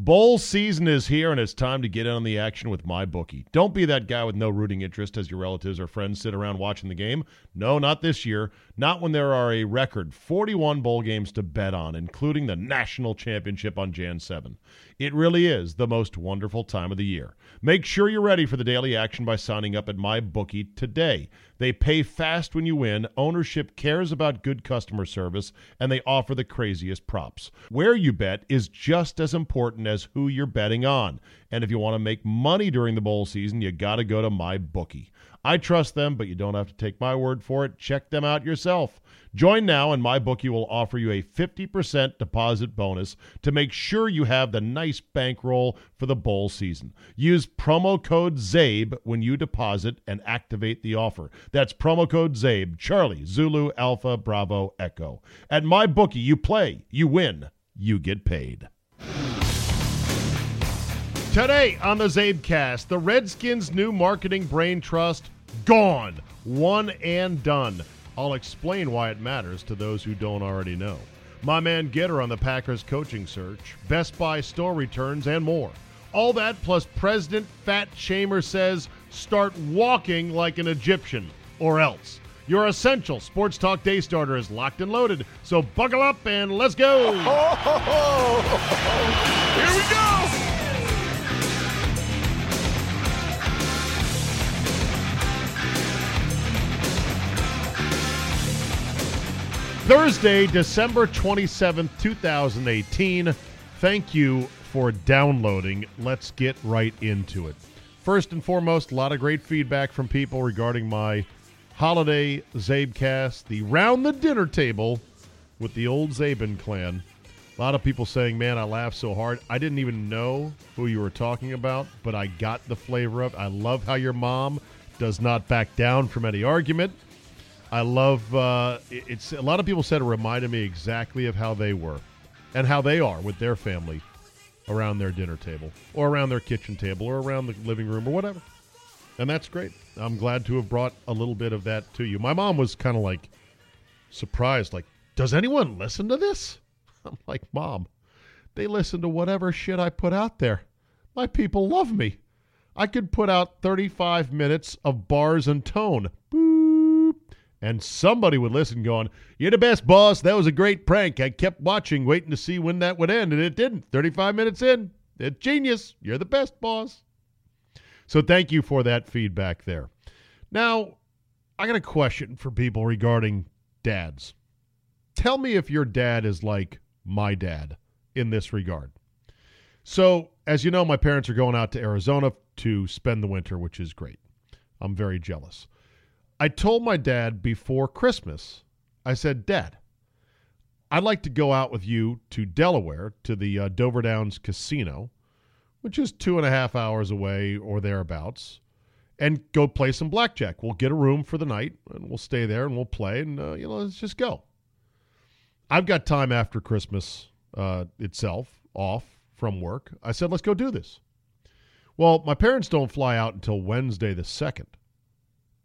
Bowl season is here, and it's time to get in on the action with my bookie. Don't be that guy with no rooting interest as your relatives or friends sit around watching the game. No, not this year. Not when there are a record 41 bowl games to bet on, including the national championship on Jan 7. It really is the most wonderful time of the year. Make sure you're ready for the daily action by signing up at my bookie today. They pay fast when you win, ownership cares about good customer service, and they offer the craziest props. Where you bet is just as important as who you're betting on. And if you want to make money during the bowl season, you got to go to my bookie. I trust them, but you don't have to take my word for it. Check them out yourself. Join now, and MyBookie will offer you a 50% deposit bonus to make sure you have the nice bankroll for the bowl season. Use promo code CZABE when you deposit and activate the offer. That's promo code CZABE, Charlie, Zulu, Alpha, Bravo, Echo. At MyBookie, you play, you win, you get paid. Today on the Czabecast, the Redskins' new marketing brain trust gone, one and done. I'll explain why it matters to those who don't already know. My man Getter on the Packers coaching search, Best Buy store returns, and more. All that plus President Fat Shamer says start walking like an Egyptian, or else. Your essential sports talk day starter is locked and loaded, so buckle up and let's go. Here we go! Thursday, December 27th, 2018. Thank you for downloading. Let's get right into it. First and foremost, a lot of great feedback from people regarding my holiday Czabecast, the round the dinner table with the old Czaban clan. A lot of people saying, man, I laughed so hard. I didn't even know who you were talking about, but I got the flavor of it. I love how your mom does not back down from any argument. I love uh, it's a lot of people said it reminded me exactly of how they were and how they are with their family around their dinner table or around their kitchen table or around the living room or whatever. And that's great. I'm glad to have brought a little bit of that to you. My mom was kind of like surprised like, "Does anyone listen to this?" I'm like, "Mom, they listen to whatever shit I put out there. My people love me. I could put out 35 minutes of bars and tone. Boop. And somebody would listen going, You're the best, boss. That was a great prank. I kept watching, waiting to see when that would end, and it didn't. 35 minutes in. It's genius. You're the best, boss. So thank you for that feedback there. Now, I got a question for people regarding dads. Tell me if your dad is like my dad in this regard. So, as you know, my parents are going out to Arizona to spend the winter, which is great. I'm very jealous. I told my dad before Christmas, I said, Dad, I'd like to go out with you to Delaware to the uh, Dover Downs Casino, which is two and a half hours away or thereabouts, and go play some blackjack. We'll get a room for the night and we'll stay there and we'll play and, uh, you know, let's just go. I've got time after Christmas uh, itself off from work. I said, let's go do this. Well, my parents don't fly out until Wednesday the 2nd,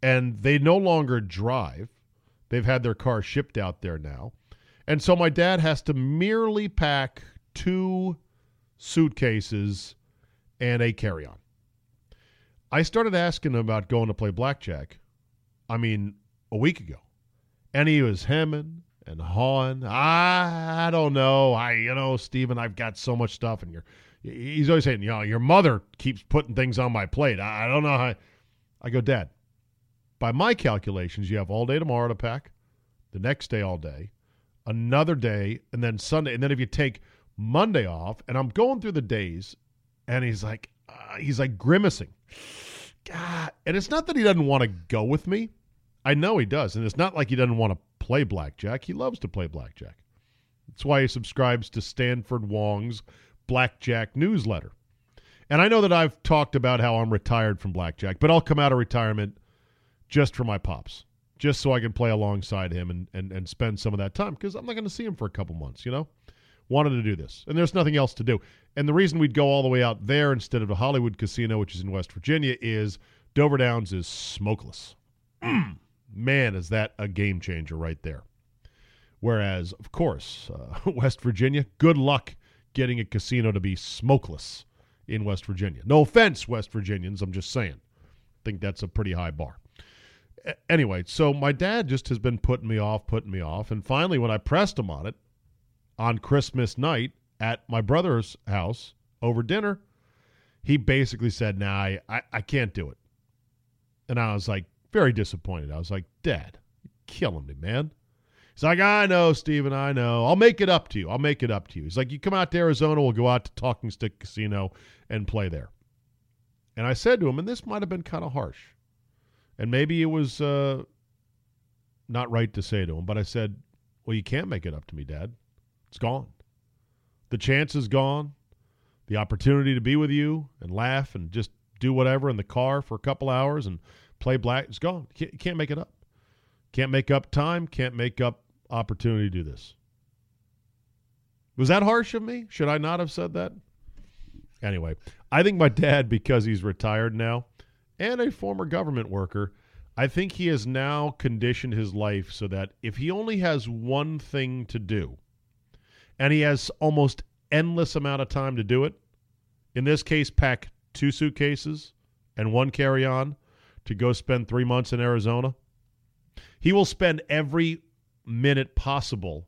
and they no longer drive. They've had their car shipped out there now. And so my dad has to merely pack two suitcases and a carry on. I started asking him about going to play blackjack, I mean, a week ago. And he was hemming and hawing. I, don't know. I, you know, Stephen, I've got so much stuff, and you're, he's always saying, you know, your mother keeps putting things on my plate. I, I don't know how. I go, Dad, by my calculations, you have all day tomorrow to pack, the next day all day, another day, and then Sunday. And then if you take Monday off, and I'm going through the days, and he's like, uh, he's like grimacing. God. And it's not that he doesn't want to go with me. I know he does. And it's not like he doesn't want to play blackjack. He loves to play blackjack. That's why he subscribes to Stanford Wong's Blackjack newsletter. And I know that I've talked about how I'm retired from blackjack, but I'll come out of retirement just for my pops, just so I can play alongside him and, and, and spend some of that time because I'm not going to see him for a couple months, you know? Wanted to do this. And there's nothing else to do. And the reason we'd go all the way out there instead of the Hollywood Casino, which is in West Virginia, is Dover Downs is smokeless. Man, is that a game changer right there. Whereas, of course, uh, West Virginia, good luck getting a casino to be smokeless in West Virginia. No offense, West Virginians, I'm just saying. I think that's a pretty high bar. Anyway, so my dad just has been putting me off, putting me off. And finally, when I pressed him on it on Christmas night at my brother's house over dinner, he basically said, Nah, I, I, I can't do it. And I was like, very disappointed. I was like, Dad, you're killing me, man. He's like, I know, Steven, I know. I'll make it up to you. I'll make it up to you. He's like, you come out to Arizona, we'll go out to Talking Stick Casino and play there. And I said to him, and this might have been kind of harsh, and maybe it was uh, not right to say to him, but I said, well, you can't make it up to me, Dad. It's gone. The chance is gone. The opportunity to be with you and laugh and just do whatever in the car for a couple hours and play black is gone. You can't, you can't make it up. Can't make up time. Can't make up opportunity to do this. Was that harsh of me? Should I not have said that? Anyway, I think my dad, because he's retired now and a former government worker, I think he has now conditioned his life so that if he only has one thing to do and he has almost endless amount of time to do it, in this case, pack two suitcases and one carry on to go spend three months in Arizona, he will spend every minute possible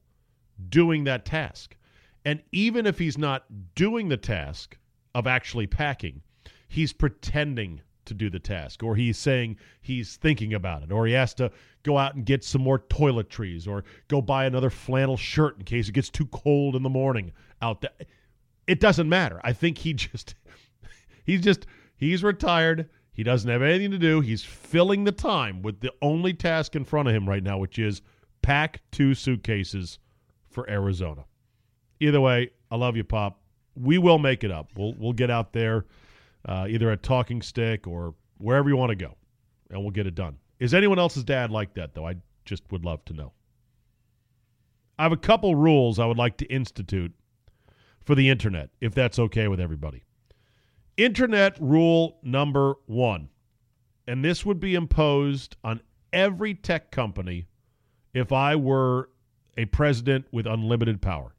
doing that task. And even if he's not doing the task of actually packing, he's pretending to do the task, or he's saying he's thinking about it, or he has to go out and get some more toiletries, or go buy another flannel shirt in case it gets too cold in the morning out there. It doesn't matter. I think he just, he's just, he's retired. He doesn't have anything to do. He's filling the time with the only task in front of him right now, which is pack two suitcases for Arizona. Either way, I love you, Pop. We will make it up. We'll we'll get out there, uh, either at Talking Stick or wherever you want to go, and we'll get it done. Is anyone else's dad like that though? I just would love to know. I have a couple rules I would like to institute for the internet, if that's okay with everybody. Internet rule number one, and this would be imposed on every tech company if I were a president with unlimited power.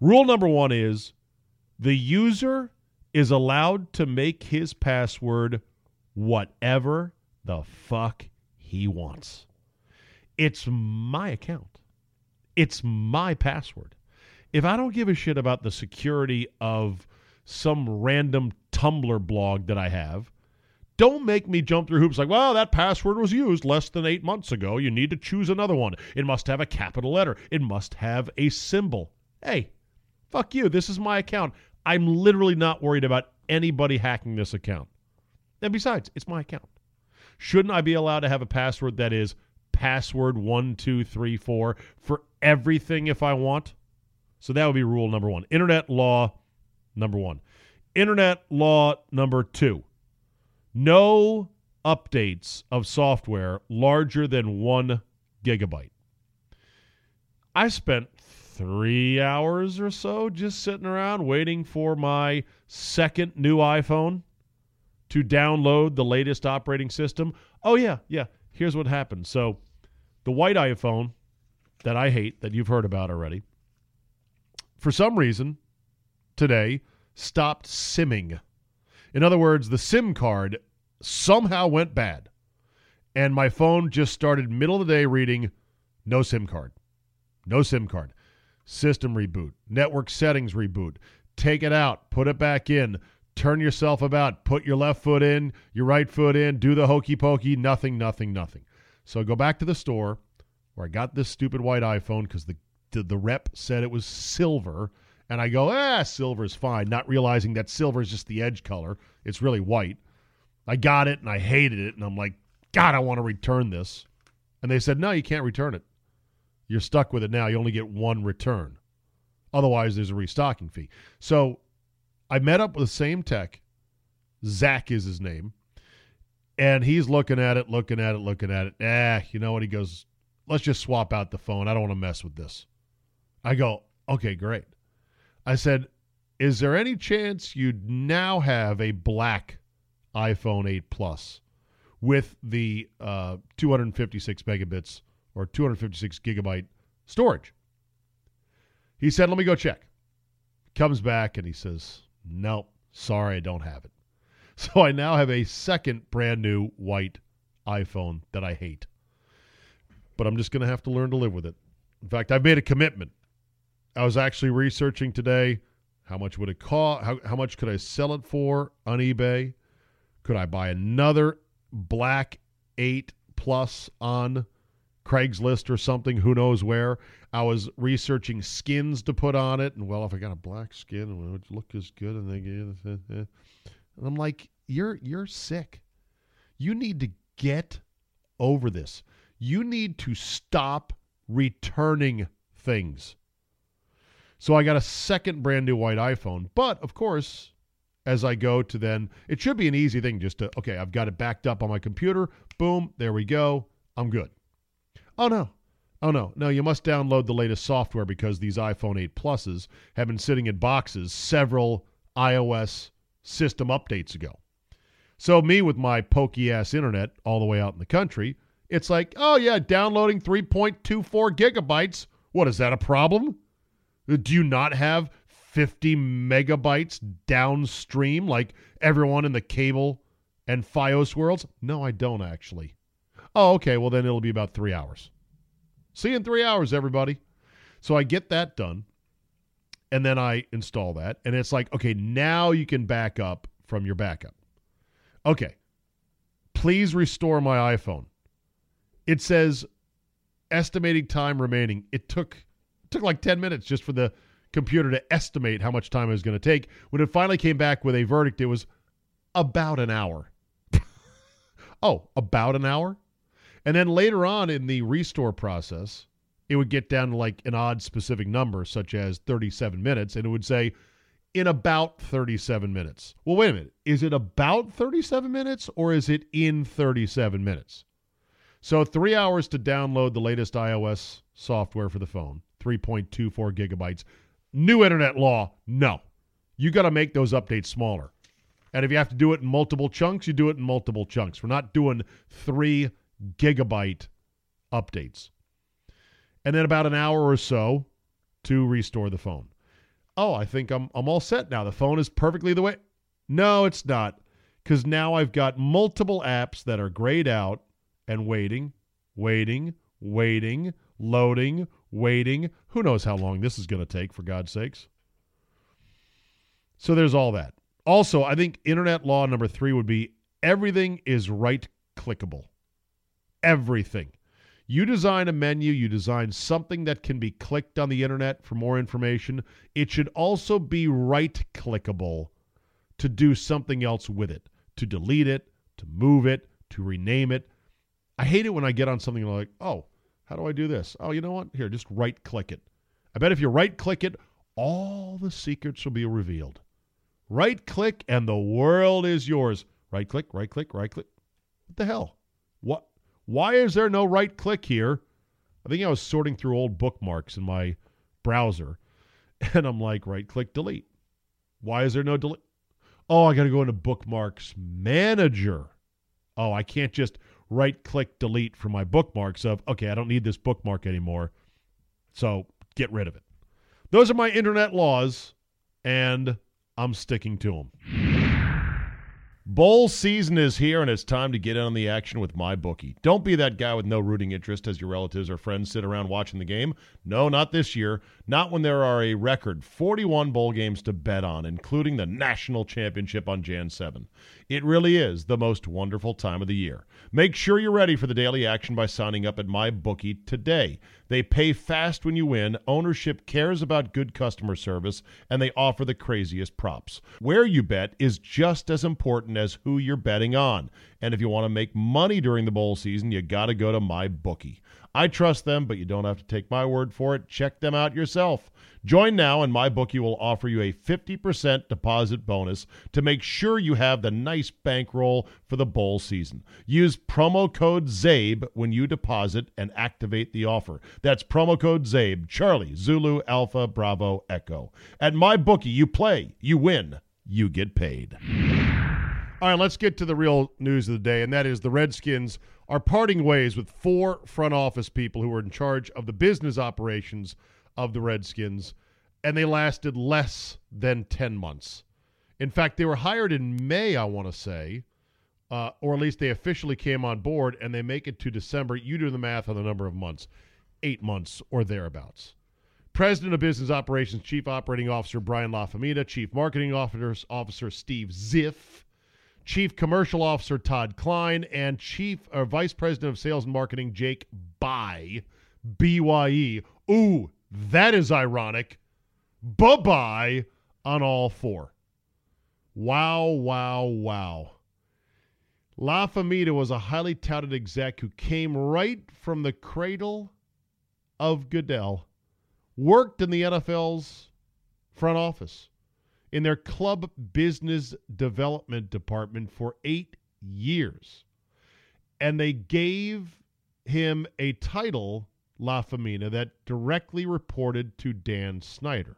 Rule number one is the user is allowed to make his password whatever the fuck he wants. It's my account, it's my password. If I don't give a shit about the security of some random Tumblr blog that I have. Don't make me jump through hoops like, well, that password was used less than eight months ago. You need to choose another one. It must have a capital letter. It must have a symbol. Hey, fuck you. This is my account. I'm literally not worried about anybody hacking this account. And besides, it's my account. Shouldn't I be allowed to have a password that is password one, two, three, four for everything if I want? So that would be rule number one. Internet law number one. Internet law number two no updates of software larger than one gigabyte. I spent three hours or so just sitting around waiting for my second new iPhone to download the latest operating system. Oh, yeah, yeah. Here's what happened. So, the white iPhone that I hate, that you've heard about already, for some reason, today, stopped simming. In other words, the SIM card somehow went bad. And my phone just started middle of the day reading no SIM card. No SIM card. System reboot. Network settings reboot. Take it out. Put it back in. Turn yourself about. Put your left foot in, your right foot in. Do the hokey pokey. Nothing, nothing, nothing. So I go back to the store where I got this stupid white iPhone because the, the, the rep said it was silver and I go, ah, silver's fine, not realizing that silver is just the edge color. It's really white. I got it and I hated it, and I'm like, God, I want to return this. And they said, no, you can't return it. You're stuck with it now. You only get one return. Otherwise, there's a restocking fee. So I met up with the same tech. Zach is his name. And he's looking at it, looking at it, looking at it. Ah, you know what? He goes, let's just swap out the phone. I don't want to mess with this. I go, okay, great. I said, is there any chance you'd now have a black iPhone 8 Plus with the uh, 256 megabits or 256 gigabyte storage? He said, let me go check. Comes back and he says, nope, sorry, I don't have it. So I now have a second brand new white iPhone that I hate. But I'm just going to have to learn to live with it. In fact, I've made a commitment. I was actually researching today how much would it cost? How, how much could I sell it for on eBay? Could I buy another black 8 plus on Craigslist or something? Who knows where? I was researching skins to put on it. And well, if I got a black skin, it would look as good. And they eh, eh. and I'm like, you're you're sick. You need to get over this. You need to stop returning things. So I got a second brand new white iPhone. But of course, as I go to then, it should be an easy thing just to, okay, I've got it backed up on my computer. Boom, there we go. I'm good. Oh, no. Oh, no. No, you must download the latest software because these iPhone 8 Pluses have been sitting in boxes several iOS system updates ago. So, me with my pokey ass internet all the way out in the country, it's like, oh, yeah, downloading 3.24 gigabytes. What is that a problem? Do you not have 50 megabytes downstream like everyone in the cable and Fios worlds? No, I don't actually. Oh, okay. Well, then it'll be about three hours. See you in three hours, everybody. So I get that done and then I install that, and it's like, okay, now you can back up from your backup. Okay, please restore my iPhone. It says estimating time remaining. It took it took like 10 minutes just for the computer to estimate how much time it was going to take. When it finally came back with a verdict, it was about an hour. oh, about an hour? And then later on in the restore process, it would get down to like an odd specific number, such as 37 minutes, and it would say, in about 37 minutes. Well, wait a minute. Is it about 37 minutes or is it in 37 minutes? So, three hours to download the latest iOS software for the phone, 3.24 gigabytes. New internet law, no. You got to make those updates smaller. And if you have to do it in multiple chunks, you do it in multiple chunks. We're not doing three gigabyte updates and then about an hour or so to restore the phone. Oh, I think I'm I'm all set now. The phone is perfectly the way. No, it's not. Cuz now I've got multiple apps that are grayed out and waiting, waiting, waiting, loading, waiting. Who knows how long this is going to take for God's sakes. So there's all that. Also, I think internet law number 3 would be everything is right clickable. Everything. You design a menu, you design something that can be clicked on the internet for more information. It should also be right clickable to do something else with it, to delete it, to move it, to rename it. I hate it when I get on something like, oh, how do I do this? Oh, you know what? Here, just right click it. I bet if you right click it, all the secrets will be revealed. Right click and the world is yours. Right click, right click, right click. What the hell? Why is there no right click here? I think I was sorting through old bookmarks in my browser, and I'm like, right click, delete. Why is there no delete? Oh, I got to go into Bookmarks Manager. Oh, I can't just right click delete from my bookmarks of, okay, I don't need this bookmark anymore. So get rid of it. Those are my internet laws, and I'm sticking to them. Bowl season is here, and it's time to get in on the action with my bookie. Don't be that guy with no rooting interest as your relatives or friends sit around watching the game. No, not this year. Not when there are a record 41 bowl games to bet on, including the national championship on Jan 7. It really is the most wonderful time of the year. Make sure you're ready for the daily action by signing up at my bookie today. They pay fast when you win, ownership cares about good customer service, and they offer the craziest props. Where you bet is just as important as who you're betting on. And if you want to make money during the bowl season, you got to go to my bookie. I trust them, but you don't have to take my word for it. Check them out yourself. Join now, and my bookie will offer you a 50% deposit bonus to make sure you have the nice bankroll for the bowl season. Use promo code CZABE when you deposit and activate the offer. That's promo code CZABE, Charlie, Zulu, Alpha, Bravo, Echo. At my bookie, you play, you win, you get paid. All right, let's get to the real news of the day, and that is the Redskins are parting ways with four front office people who were in charge of the business operations of the Redskins, and they lasted less than 10 months. In fact, they were hired in May, I want to say, uh, or at least they officially came on board, and they make it to December. You do the math on the number of months, eight months or thereabouts. President of Business Operations, Chief Operating Officer Brian Lafemina, Chief Marketing Officer Steve Ziff, Chief Commercial Officer Todd Klein, and Chief or Vice President of Sales and Marketing Jake Bye, BYE. Ooh, that is ironic. Bye bye on all four. Wow, wow, wow. Lafemina was a highly touted exec who came right from the cradle of Goodell, worked in the NFL's front office, in their club business development department for eight years. And they gave him a title, Lafemina, that directly reported to Dan Snyder.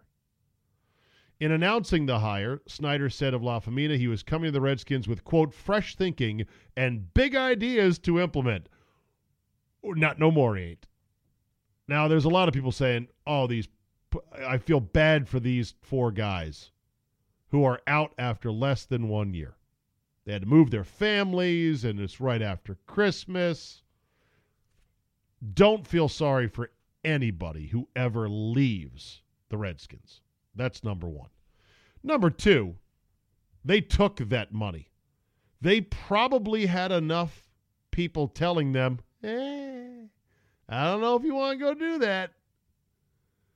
In announcing the hire, Snyder said of Lafemina he was coming to the Redskins with, quote, fresh thinking and big ideas to implement. Oh, not no more ain't. Now, there's a lot of people saying, oh, these, I feel bad for these four guys who are out after less than one year. They had to move their families, and it's right after Christmas. Don't feel sorry for anybody who ever leaves the Redskins. That's number one. Number two, they took that money. They probably had enough people telling them, eh, I don't know if you want to go do that.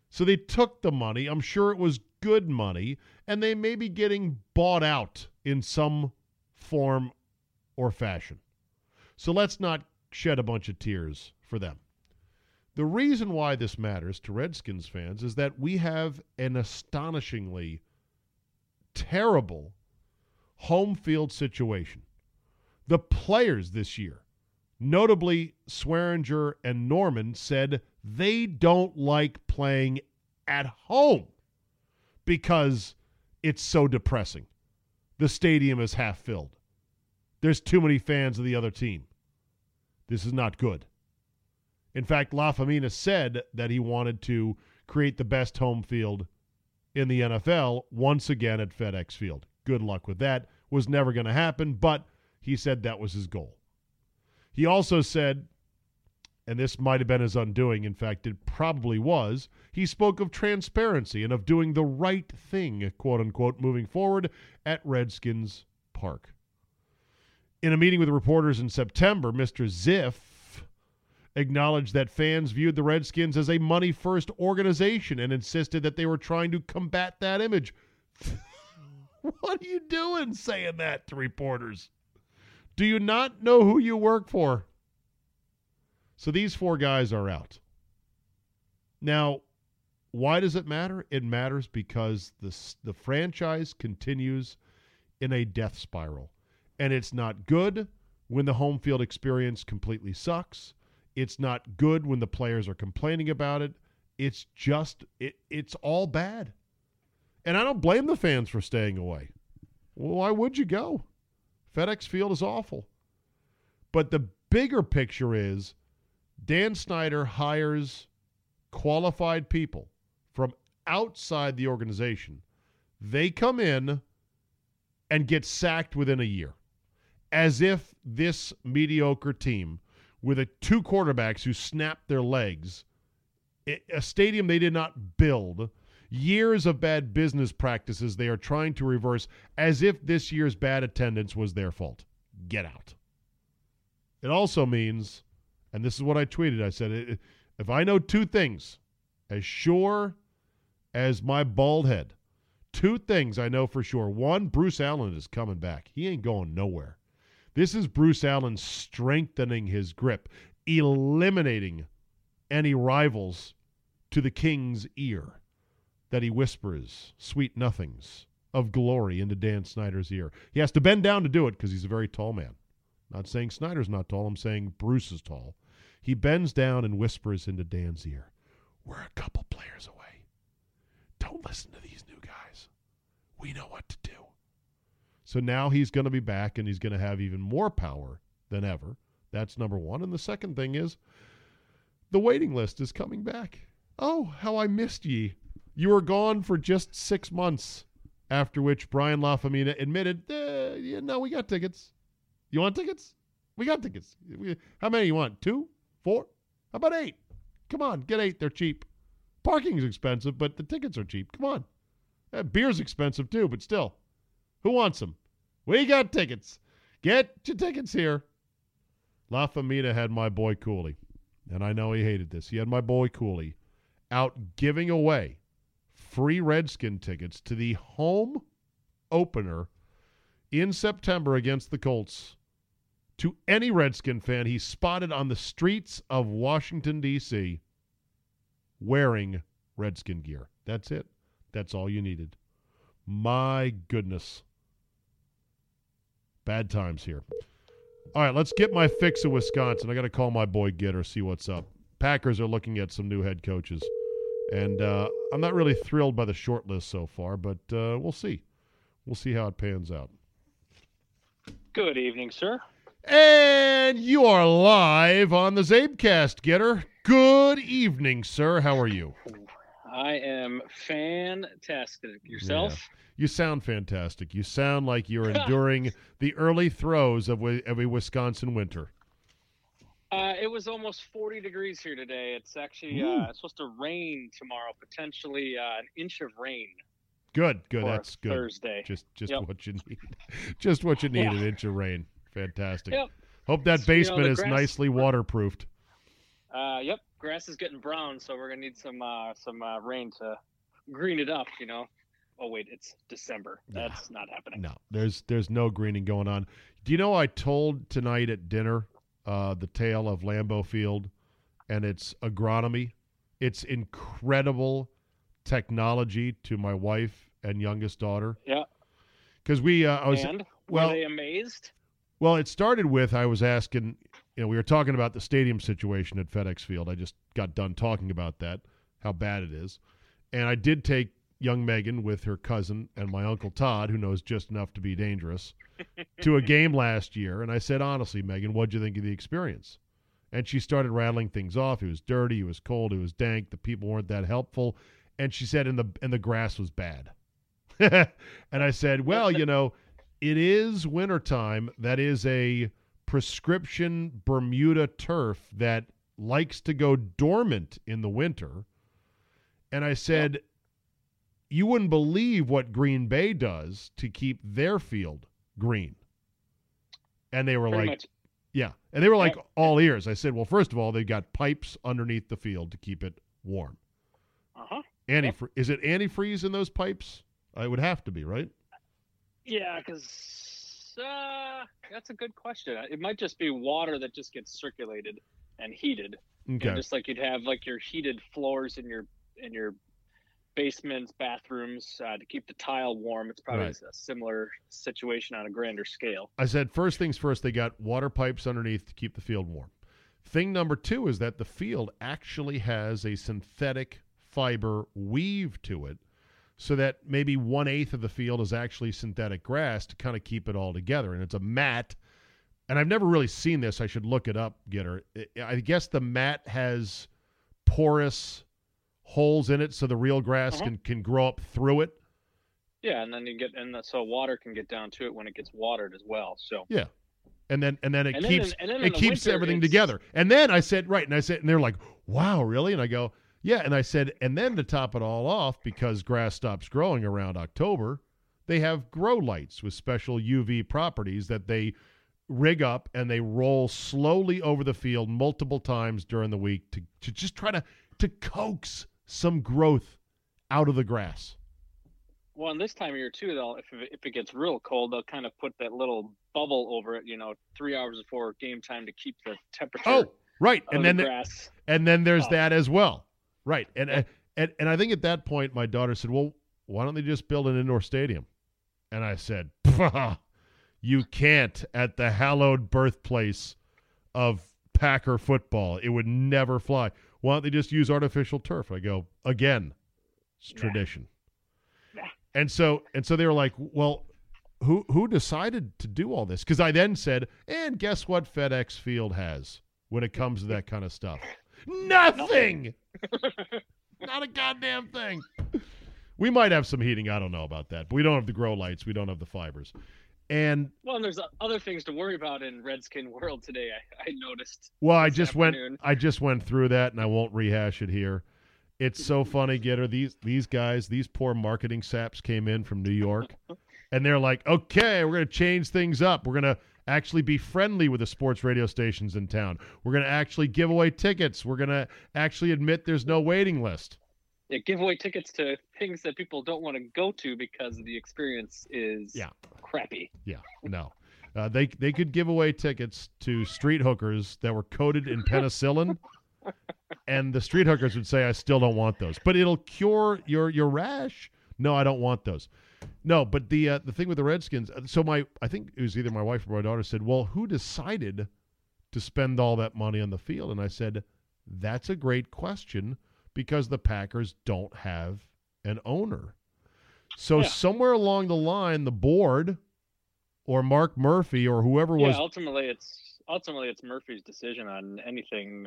So they took the money. I'm sure it was good money, and they may be getting bought out in some form or fashion. So let's not shed a bunch of tears for them. The reason why this matters to Redskins fans is that we have an astonishingly terrible home field situation. The players this year, notably Swearinger and Norman, said they don't like playing at home because it's so depressing. The stadium is half filled. There's too many fans of the other team. This is not good. In fact, Lafemina said that he wanted to create the best home field in the NFL once again at FedEx Field. Good luck with that. Was never going to happen, but he said that was his goal. He also said and this might have been his undoing. In fact, it probably was. He spoke of transparency and of doing the right thing, quote unquote, moving forward at Redskins Park. In a meeting with reporters in September, Mr. Ziff acknowledged that fans viewed the Redskins as a money first organization and insisted that they were trying to combat that image. what are you doing saying that to reporters? Do you not know who you work for? So these four guys are out. Now, why does it matter? It matters because the the franchise continues in a death spiral, and it's not good when the home field experience completely sucks. It's not good when the players are complaining about it. It's just it, it's all bad. And I don't blame the fans for staying away. Well, why would you go? FedEx Field is awful. But the bigger picture is Dan Snyder hires qualified people from outside the organization. They come in and get sacked within a year, as if this mediocre team with a two quarterbacks who snapped their legs, a stadium they did not build, years of bad business practices they are trying to reverse, as if this year's bad attendance was their fault. Get out. It also means and this is what I tweeted. I said, if I know two things as sure as my bald head, Two things I know for sure. One, Bruce Allen is coming back. He ain't going nowhere. This is Bruce Allen strengthening his grip, eliminating any rivals to the king's ear that he whispers sweet nothings of glory into Dan Snyder's ear. He has to bend down to do it because he's a very tall man. Not saying Snyder's not tall, I'm saying Bruce is tall. He bends down and whispers into Dan's ear, We're a couple players away. Don't listen to these new guys. We know what to do. So now he's going to be back and he's going to have even more power than ever. That's number one. And the second thing is the waiting list is coming back. Oh, how I missed ye. You were gone for just six months, after which Brian Lafemina admitted, eh, yeah, no, we got tickets. You want tickets? We got tickets. How many you want? Two? Four? How about eight? Come on, get eight. They're cheap. Parking's expensive, but the tickets are cheap. Come on. Uh, beer's expensive too, but still. Who wants them? We got tickets. Get your tickets here. Lafemina had my boy Cooley, and I know he hated this. He had my boy Cooley out giving away free Redskin tickets to the home opener in September against the Colts to any Redskin fan he spotted on the streets of Washington, D.C. wearing Redskin gear. That's it. That's all you needed. My goodness. Bad times here. All right, let's get my fix of Wisconsin. I got to call my boy Gitter, see what's up. Packers are looking at some new head coaches. And uh, I'm not really thrilled by the short list so far, but uh, we'll see. We'll see how it pans out. Good evening, sir. And you are live on the Czabecast, Getter. Good evening, sir. How are you? I am fantastic. Yourself? Yeah. You sound fantastic. You sound like you're enduring the early throes of, of a Wisconsin winter. Uh, it was almost 40 degrees here today. It's actually uh, it's supposed to rain tomorrow, potentially uh, an inch of rain. Good, good. That's good. Thursday. Just just yep. what you need. just what you need. Yeah. An inch of rain. Fantastic. Yep. Hope that basement you know, is grass, nicely waterproofed. Uh, yep. Grass is getting brown, so we're gonna need some uh, some uh, rain to green it up. You know. Oh wait, it's December. That's not happening. No, there's there's no greening going on. Do you know I told tonight at dinner uh, the tale of Lambeau Field and its agronomy. It's incredible technology to my wife and youngest daughter. Yeah. Because we, uh, I was and well, were they amazed? Well, it started with I was asking. You know, we were talking about the stadium situation at FedEx Field. I just got done talking about that, how bad it is, and I did take young Megan with her cousin and my uncle Todd, who knows just enough to be dangerous, to a game last year. And I said, honestly, Megan, what'd you think of the experience? And she started rattling things off. It was dirty, it was cold, it was dank, the people weren't that helpful. And she said, and the and the grass was bad. and I said, Well, you know, it is wintertime. That is a prescription Bermuda turf that likes to go dormant in the winter. And I said, you wouldn't believe what Green Bay does to keep their field green. And they were Pretty like, much. yeah. And they were like all ears. I said, well, first of all, they've got pipes underneath the field to keep it warm. Uh huh. Antifre- yep. Is it antifreeze in those pipes? It would have to be, right? Yeah, because uh, that's a good question. It might just be water that just gets circulated and heated. Okay. Know, just like you'd have like your heated floors in your in your basements, bathrooms uh, to keep the tile warm. It's probably right. a similar situation on a grander scale. I said first things first. They got water pipes underneath to keep the field warm. Thing number two is that the field actually has a synthetic fiber weave to it, so that maybe one eighth of the field is actually synthetic grass to kind of keep it all together, and it's a mat. And I've never really seen this. I should look it up, Getter. I guess the mat has porous holes in it so the real grass uh-huh. can, can grow up through it. Yeah, and then you get and so water can get down to it when it gets watered as well. So yeah, and then and then it and keeps then, then it keeps winter, everything together. And then I said right, and I said, and they're like, "Wow, really?" And I go, "Yeah." And I said, and then to top it all off, because grass stops growing around October, they have grow lights with special UV properties that they rig up and they roll slowly over the field multiple times during the week to, to just try to to coax some growth out of the grass. Well, and this time of year too, they'll if it, if it gets real cold, they'll kind of put that little bubble over it, you know, three hours before game time to keep the temperature. Oh, right, of and the then the- grass. and then there's Oh. that as well, right? And, uh, and and I think at that point, my daughter said, "Well, why don't they just build an indoor stadium?" And I said, "You can't at the hallowed birthplace of Packer football. It would never fly. Why don't they just use artificial turf?" I go again. It's tradition. Nah. And so and so they were like, "Well." Who who decided to do all this? Because I then said, and guess what FedEx Field has when it comes to that kind of stuff? Nothing. Not a goddamn thing. We might have some heating. I don't know about that. But we don't have the grow lights. We don't have the fibers. And Well, and there's other things to worry about in Redskin world today. I, I noticed. well, I just went. I just went through that and I won't rehash it here. It's so funny, Getter. These these guys, these poor marketing saps came in from New York and they're like, okay, we're gonna change things up. We're gonna actually be friendly with the sports radio stations in town. We're gonna actually give away tickets. We're gonna actually admit there's no waiting list. Yeah, give away tickets to things that people don't want to go to because the experience is Yeah. crappy. Yeah, no. Uh, they they could give away tickets to street hookers that were coated in penicillin, and the street hookers would say, "I still don't want those," but it'll cure your your rash. No, I don't want those. No, but the uh, the thing with the Redskins. uh, So my I think it was either my wife or my daughter said, "Well, who decided to spend all that money on the field?" And I said, "That's a great question because the Packers don't have an owner." So Yeah. somewhere along the line, the board or Mark Murphy or whoever was ultimately it's ultimately it's Murphy's decision on anything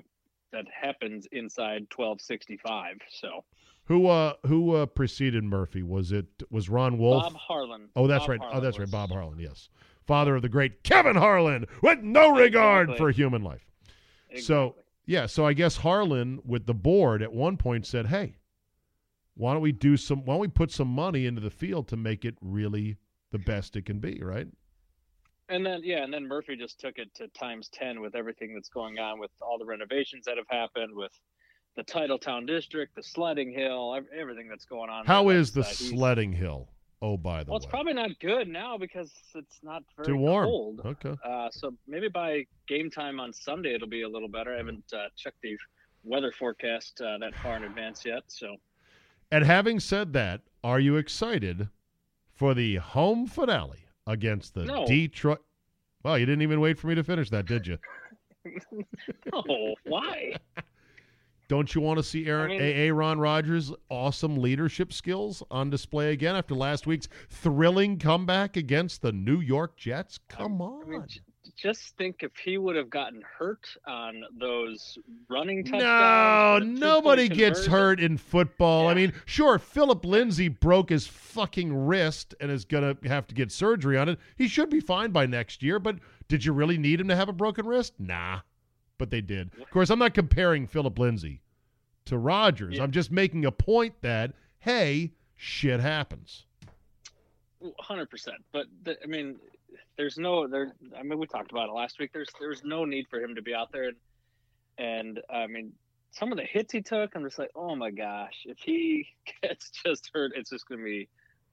that happens inside 1265. So who uh who uh preceded Murphy? Was it was Ron Wolf? Bob Harlan. oh that's Bob right. Oh Harlan that's right. Bob Harlan yes. Father of the great Kevin Harlan with no regard for human life. So- yeah so I guess Harlan with the board at one point said hey why don't we do some why don't we put some money into the field to make it really the best it can be right? And then yeah, and then Murphy just took it to times ten with everything that's going on with all the renovations that have happened with the Titletown district, the sledding hill, everything that's going on. How is the uh, sledding hill oh by the way. Well, it's probably not good now because it's not very too warm cold. okay Uh, so maybe by game time on Sunday it'll be a little better. I haven't uh, checked the weather forecast uh, that far in advance yet. So And having said that, are you excited for the home finale against the No. Detroit? Well, you didn't even wait for me to finish that, did you? oh, why? Don't you want to see Aaron I mean- A. Ron Rodgers' awesome leadership skills on display again after last week's thrilling comeback against the New York Jets? Come on. I mean, just think if he would have gotten hurt on those running no, touchdowns. two-point nobody gets conversion- hurt in football. I mean, sure, Phillip Lindsay broke his fucking wrist and is going to have to get surgery on it. He should be fine by next year, but did you really need him to have a broken wrist? Nah. But they did. Of course, I'm not comparing Phillip Lindsay to Rodgers. Yeah. I'm just making a point that, hey, shit happens. hundred percent. But the, I mean, there's no there. I mean, we talked about it last week. There's there's no need for him to be out there, and and I mean, some of the hits he took, I'm just like, oh my gosh, if he gets just hurt, it's just going to be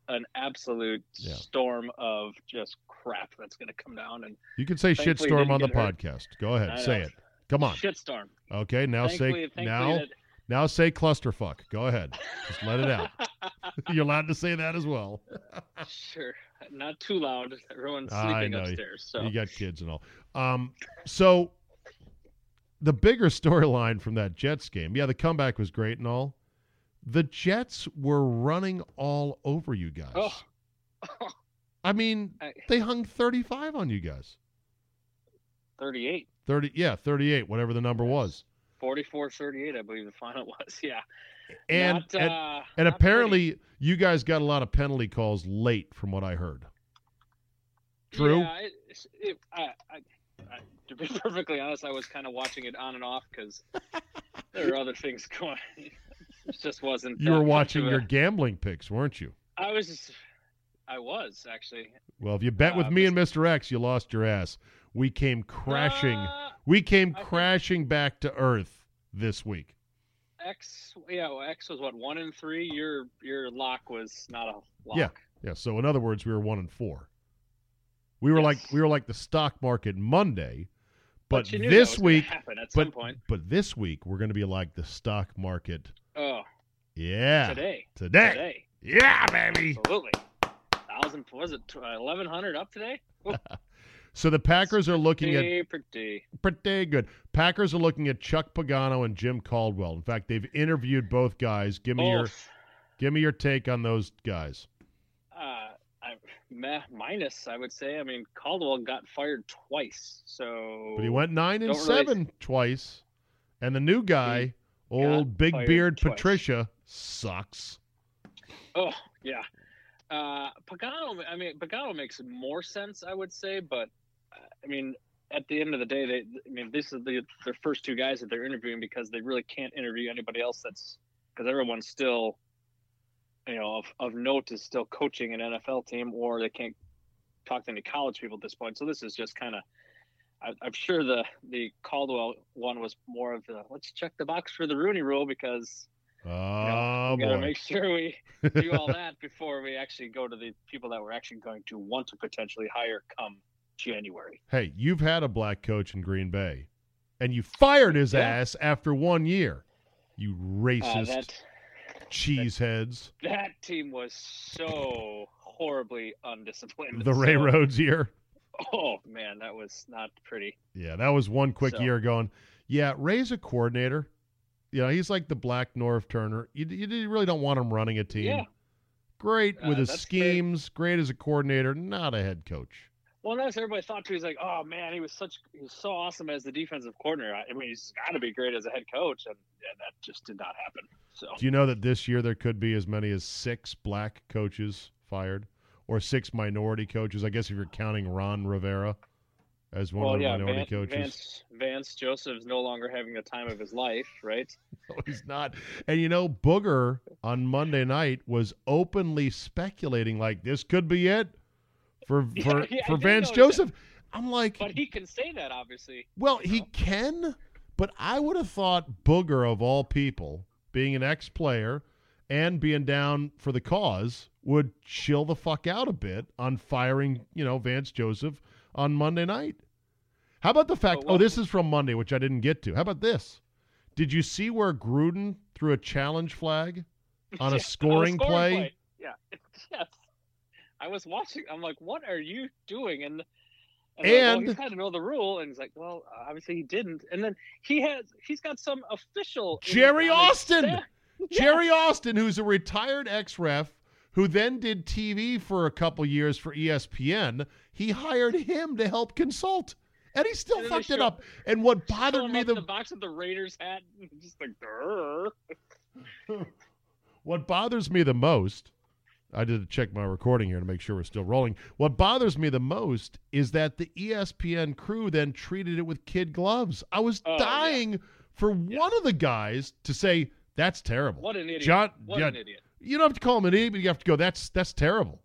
an absolute Yeah. storm of just crap that's going to come down and You can say he shitstorm on the hurt. podcast. Go ahead. Say it. Come on. shitstorm. Okay, now thankfully, say thankfully now that- now say clusterfuck. Go ahead. Just let it out. You're allowed to say that as well. sure, not too loud. Everyone's sleeping upstairs. So You got kids and all. Um, so the bigger storyline from that Jets game, yeah, the comeback was great and all. The Jets were running all over you guys. oh, I mean, I- they hung 35 on you guys. 38. 30, yeah, 38, whatever the number was. 44 38 i believe the final was yeah And Not, and, uh, and apparently you guys got a lot of penalty calls late from what I heard. True? yeah, it, it, I, I, I, to be perfectly honest i was kind of watching it on and off because there were other things going it just wasn't You were watching of a- your gambling picks, weren't you? i was i was actually Well, if you bet with Uh, me and Mr. X, you lost your ass. We came crashing. Uh, we came I think- crashing back to earth this week. X, yeah, well, X was what one and three. Your your lock was not a lock. Yeah. Yeah. So in other words, we were one and four. We were like we were like the stock market Monday, but, that this week, happen at but some point. but this week we're going to be like the stock market. Oh, Yeah. today, Today. today, Yeah, baby. absolutely. Thousand was it eleven hundred up today? So the Packers are looking at Pretty, pretty. pretty good. Packers are looking at Chuck Pagano and Jim Caldwell. In fact, they've interviewed both guys. Give me your give me your take on those guys. Uh, I, meh, minus, I would say. I mean, Caldwell got fired twice, so. But he went nine and Don't really- seven twice, and the new guy, old big beard twice. Patricia, sucks. Oh yeah, uh, Pagano. I mean, Pagano makes more sense, I would say. But I mean, at the end of the day, they. I mean, this is the their first two guys that they're interviewing because they really can't interview anybody else. That's because everyone's still, you know, of, of note is still coaching an NFL team, or they can't talk to any college people at this point. So this is just kind of. I'm sure the the Caldwell one was more of the let's check the box for the Rooney Rule because Oh we got to boy. make sure we do all that before we actually go to the people that we're actually going to want to potentially hire come January. hey, you've had a black coach in Green Bay, and you fired his Yeah. ass after one year. You Uh, racist that cheeseheads. that team was so horribly undisciplined. The Ray So- Rhodes year. Oh man, that was not pretty. Yeah, that was one quick So- year going. Yeah, Ray's a coordinator. You know, he's like the Black Norv Turner. You, you really don't want him running a team. Yeah. Great with Uh, his schemes, great as a coordinator, not a head coach. Well, that's everybody thought too. He's like, oh man, he was such he was so awesome as the defensive coordinator. I I mean, he's got to be great as a head coach, and, and that just did not happen. So Do you know that this year there could be as many as six black coaches fired or six minority coaches? I guess if you're counting Ron Rivera as one well, of the yeah, minority Van, coaches. Vance Vance Joseph's no longer having the time of his life, right? No, he's not. And you know, Booger on Monday night was openly speculating like this could be it for for, yeah, I for Vance Joseph. I'm like, But he can say that, obviously. well, he know? can, but I would have thought Booger of all people, being an ex-player and being down for the cause, would chill the fuck out a bit on firing, you know, Vance Joseph on Monday night. How about the fact? Oh, this is from Monday, which I didn't get to. How about this? Did you see where Gruden threw a challenge flag on Yeah, a scoring, play? Yeah. yes. I was watching. I'm like, what are you doing? And and, they're like, well, And- he's got to know the rule, and he's like, well, obviously he didn't. And then he has he's got some official Jerry Austin! Jerry Austin, who's a retired ex ref, who then did TV for a couple years for ESPN, he hired him to help consult. And he still And fucked it up. And what bothered me the, the box of the Raiders hat, just like. What bothers me the most, I did check my recording here to make sure we're still rolling. What bothers me the most is that the ESPN crew then treated it with kid gloves. I was Oh, yeah. dying for one of the guys to say, that's terrible. what an idiot! John, what yeah, an idiot! you don't have to call him an idiot, but you have to go, that's that's terrible.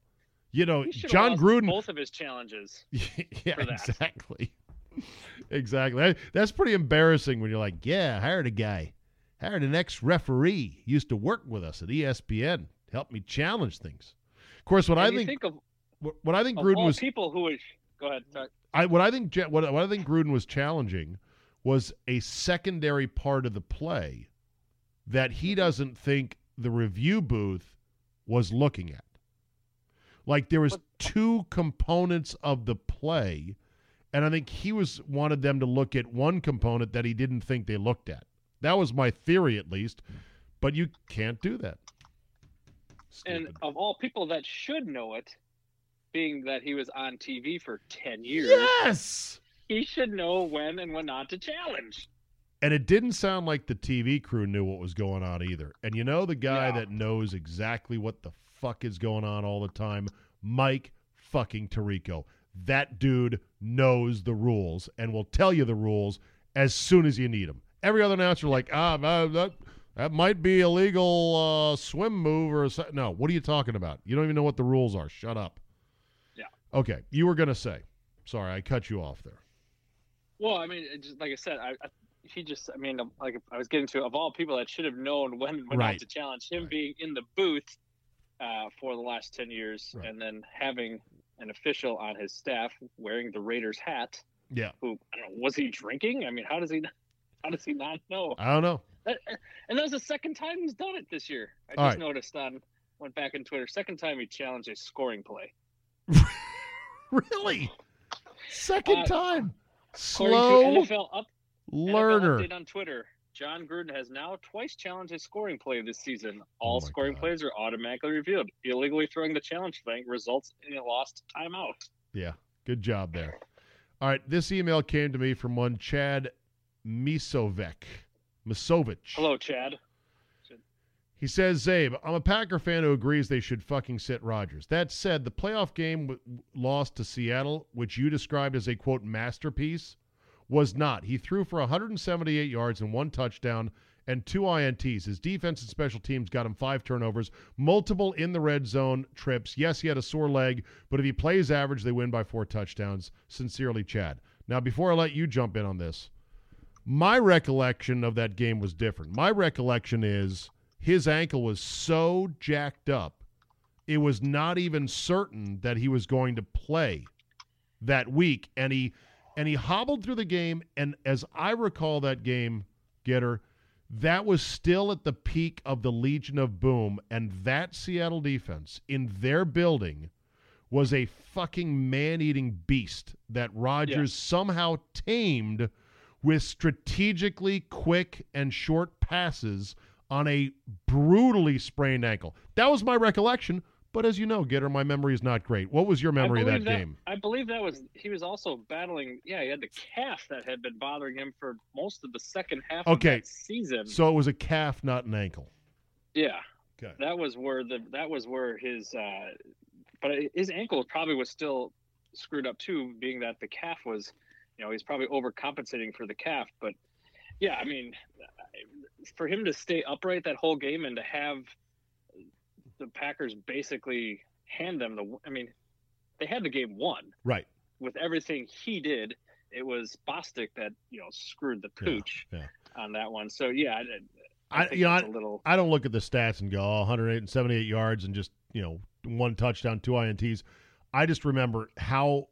You know, He should have Jon Gruden. both of his challenges. yeah, for that. exactly. exactly. That- That's pretty embarrassing when you're like, yeah, I hired a guy. Hired an ex referee. Used to work with us at E ESPN. Helped me challenge things. Of course, what And I think, think of, what, what I think Gruden was people who would go ahead. Sorry. I what I think what, what I think Gruden was challenging was a secondary part of the play that he mm-hmm. doesn't think the review booth was looking at. Like there was two components of the play, and I think he was wanted them to look at one component that he didn't think they looked at. That was my theory, at least. But you can't do that. And of all people that should know it, being that he was on TV for 10 years, yes. he should know when and when not to challenge. And it didn't sound like the TV crew knew what was going on either. And you know the guy Yeah. that knows exactly what the fuck is going on all the time? Mike fucking Tirico. That dude knows the rules and will tell you the rules as soon as you need them. Every other announcer like, ah, uh, that that might be a legal uh, swim move or so. no. What are you talking about? You don't even know what the rules are. Shut up. Yeah. Okay, you were gonna say. Sorry, I cut you off there. Well, I mean, it just like I said, I, I he just, I mean, like I was getting to, of all people that should have known when, when Right. not to challenge him Right. being in the booth uh, for the last 10 years Right. and then having an official on his staff wearing the Raiders hat Yeah. who, I don't know, was he drinking? I mean, how does he, how does he not know? I don't know. That, and that was the second time he's done it this year. I All just right. noticed on, went back in Twitter, second time he challenged a scoring play. Really? Second Uh, time. Slow NFL up learner. NFL update on Twitter. Jon Gruden has now twice challenged a scoring play this season. All Oh scoring God. plays are automatically reviewed. Illegally throwing the challenge flag results in a lost timeout. Yeah. Good job there. All right. This email came to me from one Chad Misovec. Misovich. Hello, Chad. He says, Czabe, I'm a Packer fan who agrees they should fucking sit Rodgers. That said, the playoff game w- lost to Seattle, which you described as a quote masterpiece, was not. He threw for 178 yards and one touchdown and two INTs. His defense and special teams got him five turnovers, multiple in the red zone trips. Yes, he had a sore leg, but if he plays average, they win by four touchdowns. Sincerely, Chad. Now, before I let you jump in on this, my recollection of that game was different. My recollection is his ankle was so jacked up, it was not even certain that he was going to play that week, and he and he hobbled through the game. And as I recall that game, Getter, that was still at the peak of the Legion of Boom, and that Seattle defense in their building was a fucking man-eating beast that Rodgers somehow tamed with strategically quick and short passes on a brutally sprained ankle. That was my recollection, but as you know, Getter, my memory is not great. What was your memory of that, believe game? I believe that was he was also battling. Yeah, he had the calf that had been bothering him for most of the second half Okay. of that season. So it was a calf, not an ankle. yeah, Okay. that was where the that was where his uh, but his ankle probably was still screwed up too, being that the calf was, you know, he's probably overcompensating for the calf. But yeah, I mean, for him to stay upright that whole game and to have the Packers basically hand them the, I mean, they had the game won Right. with everything he did. It was Bostick that you know screwed the pooch yeah. on that one. So yeah, I, I, I, you know, I, a little. I don't look at the stats and go, oh, 178 yards and just, you know, one touchdown, two INTs. I just remember how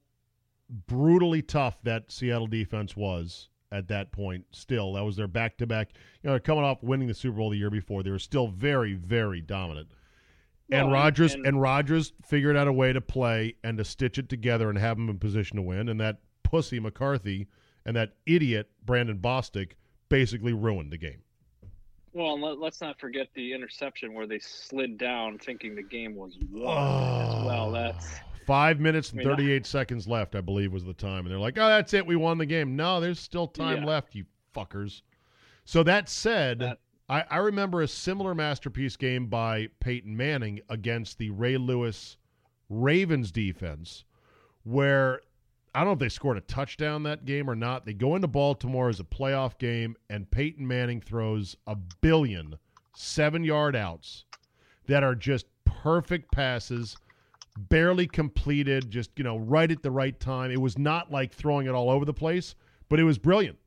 brutally tough that Seattle defense was at that point. Still, that was their back to back. You know, coming off winning the Super Bowl the year before. They were still very, very dominant. Well, and Rodgers and- and Rodgers figured out a way to play and to stitch it together and have them in position to win. And that pussy McCarthy and that idiot Brandon Bostick basically ruined the game. Well, and let, let's not forget the interception where they slid down thinking the game was won Oh. as well. That's ah. Five minutes and I mean, 38 seconds left, I believe, was the time. And they're like, oh, that's it. We won the game. No, there's still time Yeah. left, you fuckers. So that said, That- I, I remember a similar masterpiece game by Peyton Manning against the Ray Lewis Ravens defense, where I don't know if they scored a touchdown that game or not. They go into Baltimore as a playoff game, and Peyton Manning throws a billion seven yard outs that are just perfect passes, barely completed, just, you know, right at the right time. It was not like throwing it all over the place, but it was brilliant.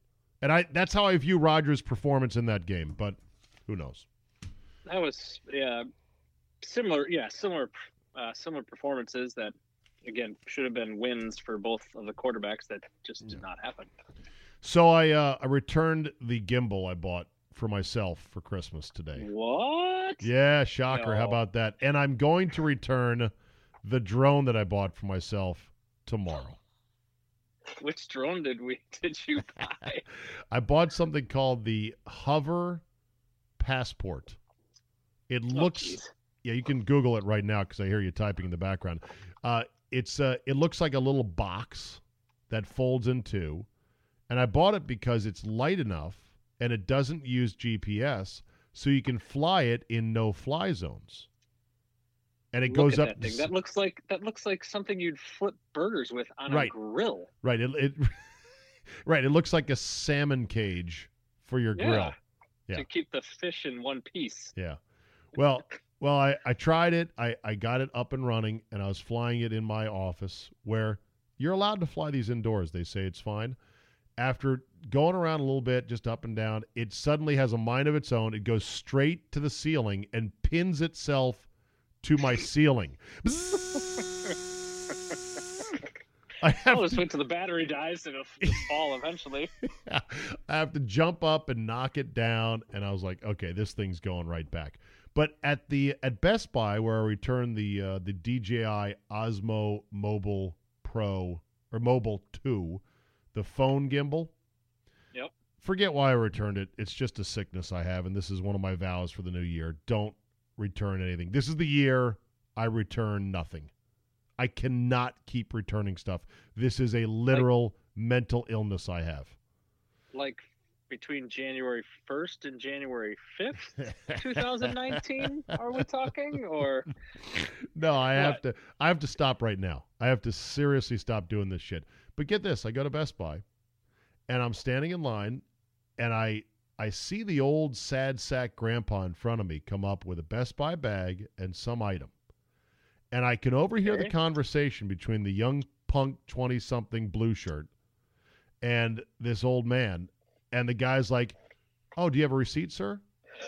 And I that's how I view Rodgers' performance in that game, but who knows? that was yeah similar yeah similar uh, similar performances that again should have been wins for both of the quarterbacks that just did not happen. So I uh, I returned the gimbal I bought for myself for Christmas today. What? Yeah, shocker. How about that? And I'm going to return the drone that I bought for myself tomorrow. Which drone did we did you buy? I bought something called the Hover Passport. It Oh, looks yeah, you can Google it right now because I hear you typing in the background. Uh, it's uh, it looks like a little box that folds in two, and I bought it because it's light enough and it doesn't use GPS, so you can fly it in no-fly zones. And it Look goes up. That, that looks like that looks like something you'd flip burgers with on Right. a grill. right, it, it right. It looks like a salmon cage for your grill. Yeah. Yeah. To keep the fish in one piece. Yeah. Well, well, I, I tried it. I, I got it up and running, and I was flying it in my office where you're allowed to fly these indoors. They say it's fine. after going around a little bit, just up and down, it suddenly has a mind of its own. It goes straight to the ceiling and pins itself to my ceiling. I have I'll just to, wait till the battery dies and it'll fall eventually. I have to jump up and knock it down, and I was like, okay, this thing's going right back. But at the at Best Buy, where I returned the uh, the DJI Osmo Mobile Pro or Mobile Two, the phone gimbal. Yep. Forget why I returned it. It's just a sickness I have, and this is one of my vows for the new year. Don't return anything. This is the year I return nothing. I cannot keep returning stuff. This is a literal mental illness I have. Like between January 1st and January 5th, 2019, are we talking? Or no, I have to. I have to stop right now. I have to seriously stop doing this shit. But get this: I go to Best Buy, and I'm standing in line, and I I see the old sad sack grandpa in front of me come up with a Best Buy bag and some item, and I can overhear the conversation between the young punk twenty something blue shirt and this old man, and the guy's like, "Oh, do you have a receipt, sir?"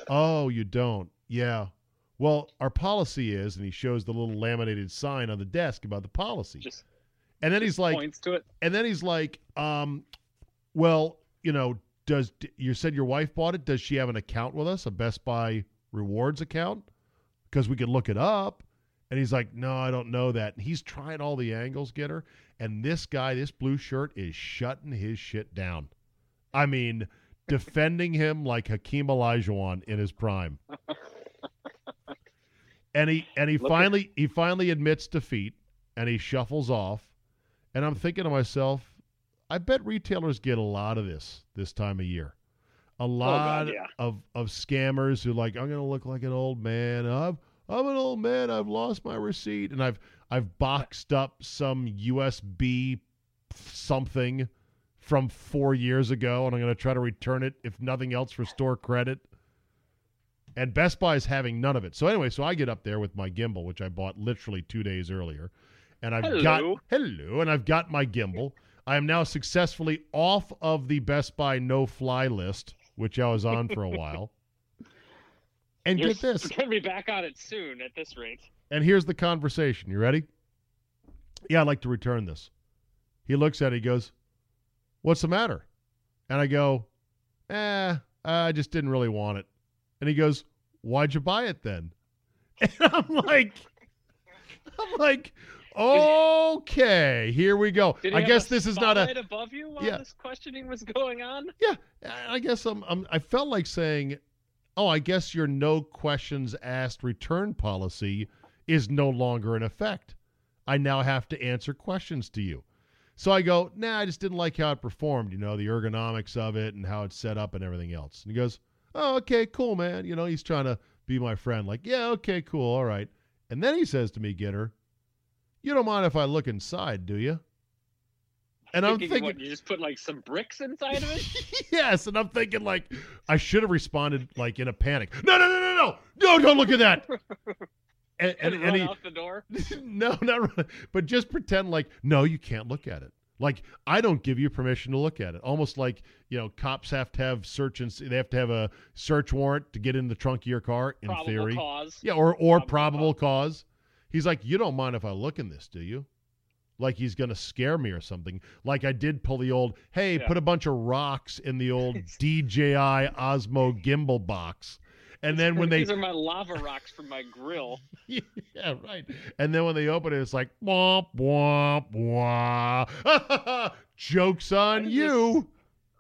"Oh, you don't." "Yeah." Well, our policy is, and he shows the little laminated sign on the desk about the policy. just and then he's like, points to it. and then he's like, um, well, you know, does you said your wife bought it? Does she have an account with us, a Best Buy rewards account? Because we could look it up. And he's like, no, I don't know that. And he's trying all the angles, Getter. And this guy, this blue shirt, is shutting his shit down. I mean, defending him like Hakeem Olajuwon in his prime. and he and he Look at- finally he finally admits defeat and he shuffles off. And I'm thinking to myself, I bet retailers get a lot of this this time of year. A oh, lot yeah. of, of scammers who like, I'm gonna look like an old man. I'm I'm an old man. I've lost my receipt, and I've I've boxed up some USB something from four years ago, and I'm gonna try to return it if nothing else for store credit. And Best Buy is having none of it. So anyway, so I get up there with my gimbal, which I bought literally two days earlier, and I've got Hello. hello, and I've got my gimbal. I am now successfully off of the Best Buy no fly list, which I was on for a while. And You're get this. going to be back on it soon at this rate. And here's the conversation. You ready? Yeah, I'd like to return this. He looks at it, he goes, What's the matter? And I go, Eh, I just didn't really want it. And he goes, Why'd you buy it then? And I'm like, I'm like, okay, here we go. I guess this is not a above you while Yeah. this questioning was going on. Yeah, I guess I'm, I'm. I felt like saying, "Oh, I guess your no questions asked return policy is no longer in effect. I now have to answer questions to you." So I go, "Nah, I just didn't like how it performed. You know, the ergonomics of it and how it's set up and everything else." And he goes, "Oh, okay, cool, man. You know, he's trying to be my friend. Like, yeah, okay, cool, all right." And then he says to me, "Getter, you don't mind if I look inside, do you?" And I'm Thinking, thinking, what, you just put like some bricks inside of it. yes, and I'm thinking like I should have responded like in a panic. No, no, no, no, no, no! Don't look at that. And, and, and and run he, out the door. no, not run, but just pretend like no, you can't look at it. Like I don't give you permission to look at it. Almost like you know, cops have to have search and they have to have a search warrant to get in the trunk of your car. In Probable theory, cause. yeah, or or Probable probable cause. He's like, you don't mind if I look in this, do you? Like he's gonna scare me or something. Like I did pull the old, hey, Yeah. put a bunch of rocks in the old DJI Osmo gimbal box, and then when they, These are my lava rocks from my grill. yeah, right, and then when they open it, it's like womp womp womp. Jokes on you.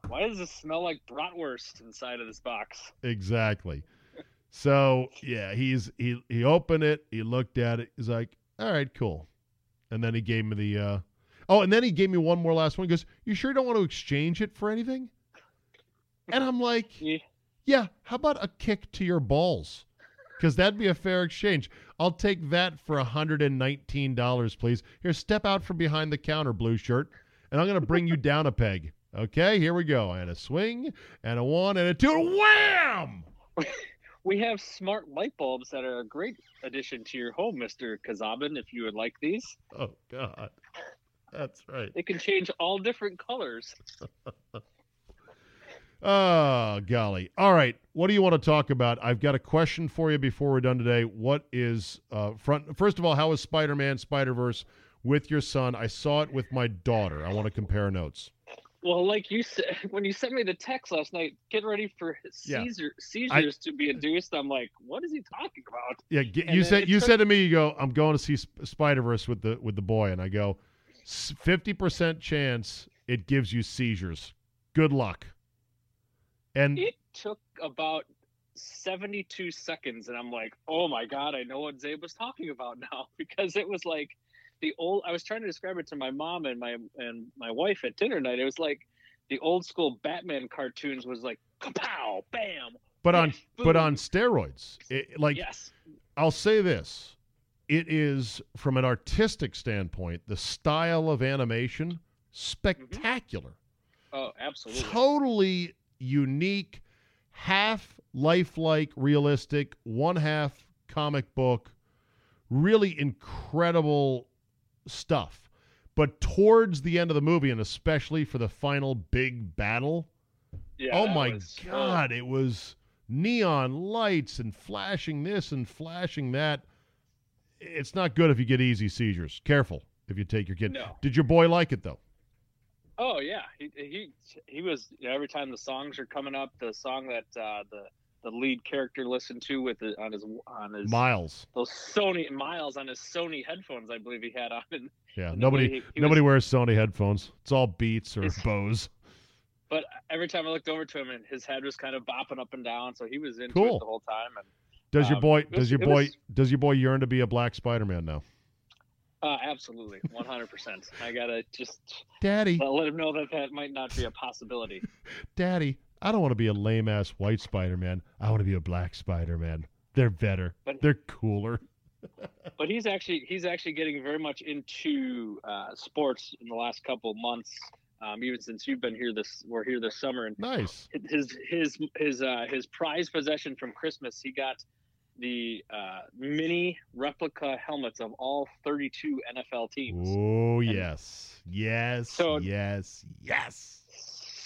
Why does this smell like bratwurst inside of this box? Exactly. So yeah, he's he he opened it, he looked at it, he's like, all right, cool. And then he gave me the uh oh, and then he gave me one more last one. He goes, You sure you don't want to exchange it for anything? And I'm like, Yeah. Yeah, how about a kick to your balls? Because that'd be a fair exchange. I'll take that for $119, please. Here, step out from behind the counter, blue shirt, and I'm going to bring you down a peg. Okay, here we go. And a swing, and a one, and a two, wham! We have smart light bulbs that are a great addition to your home, Mr. Kazabin, if you would like these. Oh, God. That's right. They can change all different colors. Oh, golly. All right. What do you want to talk about? I've got a question for you before we're done today. What is uh, front? First of all, how is Spider Man Spider Verse with your son? I saw it with my daughter. I want to compare notes. Well, like you said, when you sent me the text last night, get ready for Yeah. Caesar, seizures to be induced. I'm like, what is he talking about? Yeah, get, you said you took- said to me, you go, I'm going to see Spider Verse with the with the boy, and I go, fifty percent chance it gives you seizures. Good luck. And It took about 72 seconds, and I'm like, oh my god, I know what Czabe was talking about now because it was like the old. I was trying to describe it to my mom and my and my wife at dinner night. It was like the old school Batman cartoons was like kapow, bam. but on yes, but on steroids. It, like yes, I'll say this: it is from an artistic standpoint, the style of animation spectacular, mm-hmm. oh, absolutely. totally unique, half lifelike, realistic, one half comic book, really incredible stuff. But towards the end of the movie, and especially for the final big battle, Yeah, oh my was- god, it was neon lights and flashing this and flashing that. It's not good if you get easy seizures. Careful if you take your kid. No. Did your boy like it though? Oh yeah, he he he was you know, every time the songs are coming up, the song that uh, the the lead character listened to with the, on his on his Miles. those Sony Miles on his Sony headphones, I believe he had on. And, Yeah, and nobody he- he nobody was- wears Sony headphones. It's all Beats or Bose. but every time I looked over to him, and his head was kind of bopping up and down, so he was into Cool. it the whole time. And Does your Um, boy it does your boy was- does your boy yearn to be a black Spider-Man now? uh, absolutely, one hundred percent. I gotta just Daddy, let him know that that might not be a possibility. Daddy, I don't want to be a lame ass white Spider-Man. I want to be a black Spider-Man. They're better. But- They're cooler. but he's actually he's actually getting very much into uh, sports in the last couple months. Um, even since you've been here this, we're here this summer, and Nice. his his his uh, his prize possession from Christmas, he got the uh, mini replica helmets of all 32 NFL teams. Oh And- yes, yes, So- yes, yes.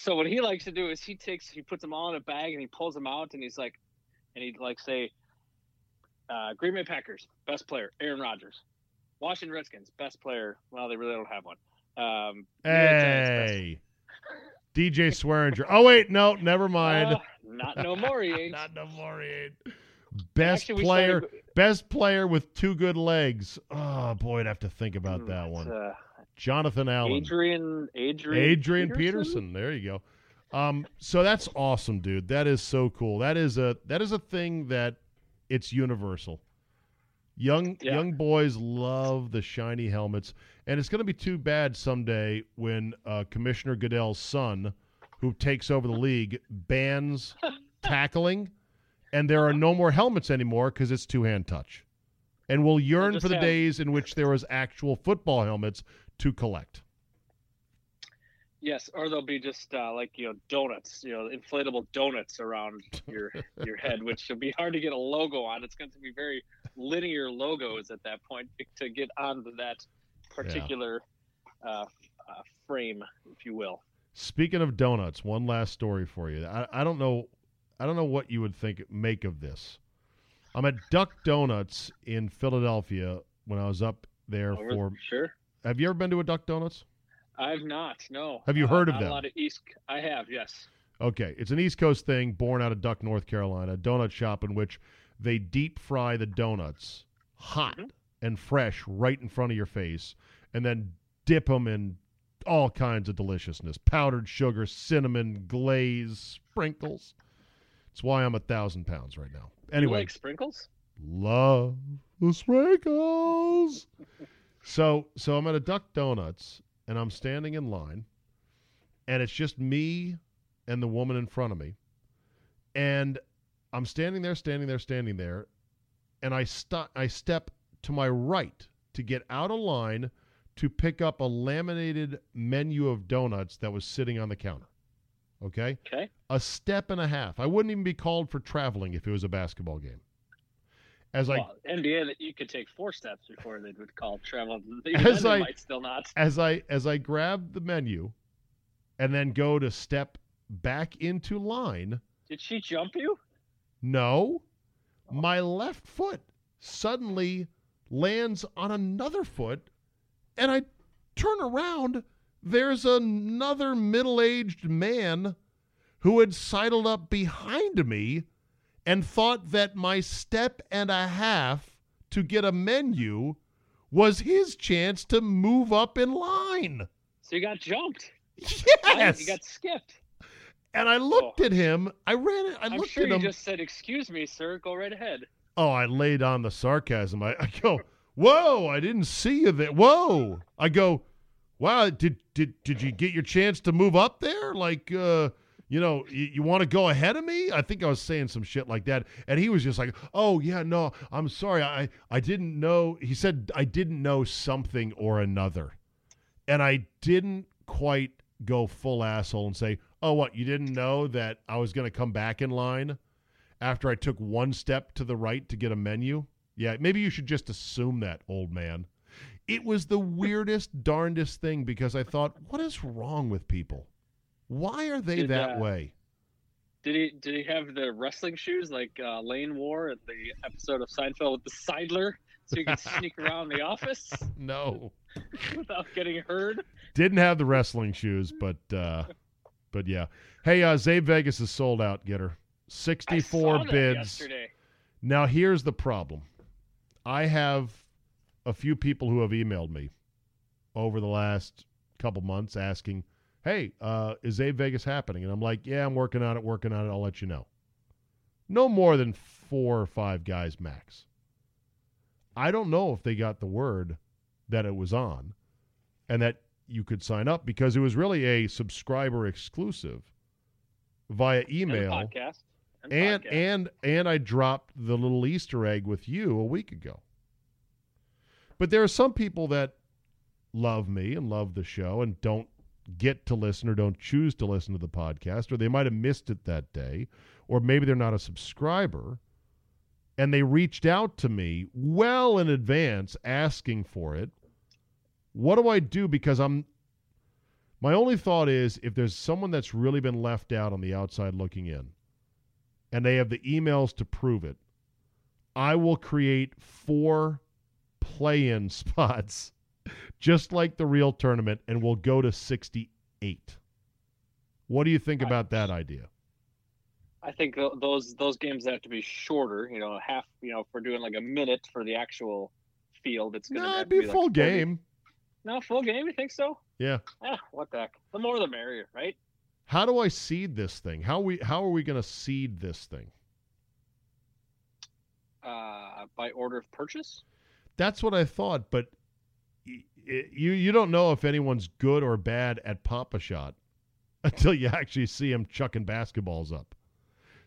So what he likes to do is he takes he puts them all in a bag and he pulls them out and he's like, and he'd like say, uh, Green Bay Packers best player Aaron Rodgers, Washington Redskins best player. Well, they really don't have one. Um, New York Giants, best- Hey, DJ Swearinger. Oh wait, no, never mind. Uh, not no more. He ain't. Not no more. he ain't. Best Actually, player, started- best player with two good legs. Oh boy, I'd have to think about that one. Uh, Jonathan Allen. Adrian, Adrian, Adrian Peterson. There you go. Um, so that's awesome, dude. That is so cool. That is a that is a thing that it's universal. Young Yeah. young boys love the shiny helmets, and it's going to be too bad someday when uh, Commissioner Goodell's son, who takes over the league, bans tackling, and there are no more helmets anymore because it's two hand touch, and we'll yearn for the have- days in which there was actual football helmets to collect. Yes, or they'll be just uh, like you know donuts, you know, inflatable donuts around your your head, which will be hard to get a logo on. It's going to be very linear logos at that point to get onto that particular uh, uh, frame, if you will. Speaking of donuts, one last story for you. I, I don't know, I don't know what you would think make of this. I'm at Duck Donuts in Philadelphia when I was up there Over- for. sure, Have you ever been to a Duck Donuts? I've not. No. Have you Uh, heard of not them? A lot of East. I have. Yes. Okay, it's an East Coast thing, born out of Duck, North Carolina, a donut shop in which they deep fry the donuts hot Mhm. and fresh right in front of your face, and then dip them in all kinds of deliciousness: powdered sugar, cinnamon, glaze, sprinkles. It's why I'm a thousand pounds right now. You Anyway, like sprinkles? love the sprinkles. So so I'm at a Duck Donuts and I'm standing in line, and it's just me and the woman in front of me, and I'm standing there, standing there, standing there, and I st- I step to my right to get out of line to pick up a laminated menu of donuts that was sitting on the counter. Okay? Okay. a step and a half. I wouldn't even be called for traveling if it was a basketball game. As I well, NBA that you could take four steps before they would call travel. Even As I- might still not. as I as I grab the menu and then go to step back into line, Did she jump you? no, oh. my left foot suddenly lands on another foot and I turn around, there's another middle-aged man who had sidled up behind me and thought that my step and a half to get a menu was his chance to move up in line. So you got jumped. Yes. You got skipped. and I looked at him. I ran it. I I'm looked sure at you just said, "Excuse me, sir. Go right ahead." Oh, I laid on the sarcasm. I, I go, "Whoa! I didn't see you there. Whoa!" I go, "Wow! Did did did you get your chance to move up there? Like, uh, you know, you, you want to go ahead of me?" I think I was saying some shit like that, and he was just like, "Oh yeah, no, I'm sorry. I I didn't know." He said, "I didn't know something or another," and I didn't quite go full asshole and say, "Oh, what? You didn't know that I was going to come back in line?" after I took one step to the right to get a menu? Yeah, maybe you should just assume that, old man. It was the weirdest, darndest thing because I thought, what is wrong with people? Why are they Did, that uh, way? Did he did he have the wrestling shoes like uh, Lane wore in the episode of Seinfeld with the sidler, so you could sneak around the office No. without getting heard? Didn't have the wrestling shoes, but uh but yeah. Hey, uh Czabe Vegas is sold out, Getter. 64 bids. yesterday. Now here's the problem. I have a few people who have emailed me over the last couple months asking, "Hey, uh, is Abe Vegas happening?" And I'm like, "Yeah, I'm working on it, working on it. I'll let you know." No more than four or five guys max. I don't know if they got the word that it was on, and that you could sign up because it was really a subscriber exclusive via And email podcast. And, the and podcast. and and I dropped the little Easter egg with you a week ago. But there are some people that love me and love the show and don't get to listen or don't choose to listen to the podcast or they might have missed it that day or maybe they're not a subscriber and they reached out to me well in advance asking for it. What do I do because I'm my only thought is if there's someone that's really been left out on the outside looking in and they have the emails to prove it, I will create four play in spots, just like the real tournament, and we'll go to 68. What do you think about that idea? I think th- those those games have to be shorter. You know, half. You know, if we're doing like a minute for the actual field, it's gonna No, have it'd to be a like full game. No, full game. You think so? Yeah. Eh, what the heck? The more the merrier, right? How do I seed this thing? How we how are we going to seed this thing? Uh, by order of purchase. That's what I thought, but you you don't know if anyone's good or bad at Pop-A-Shot until you actually see them chucking basketballs up.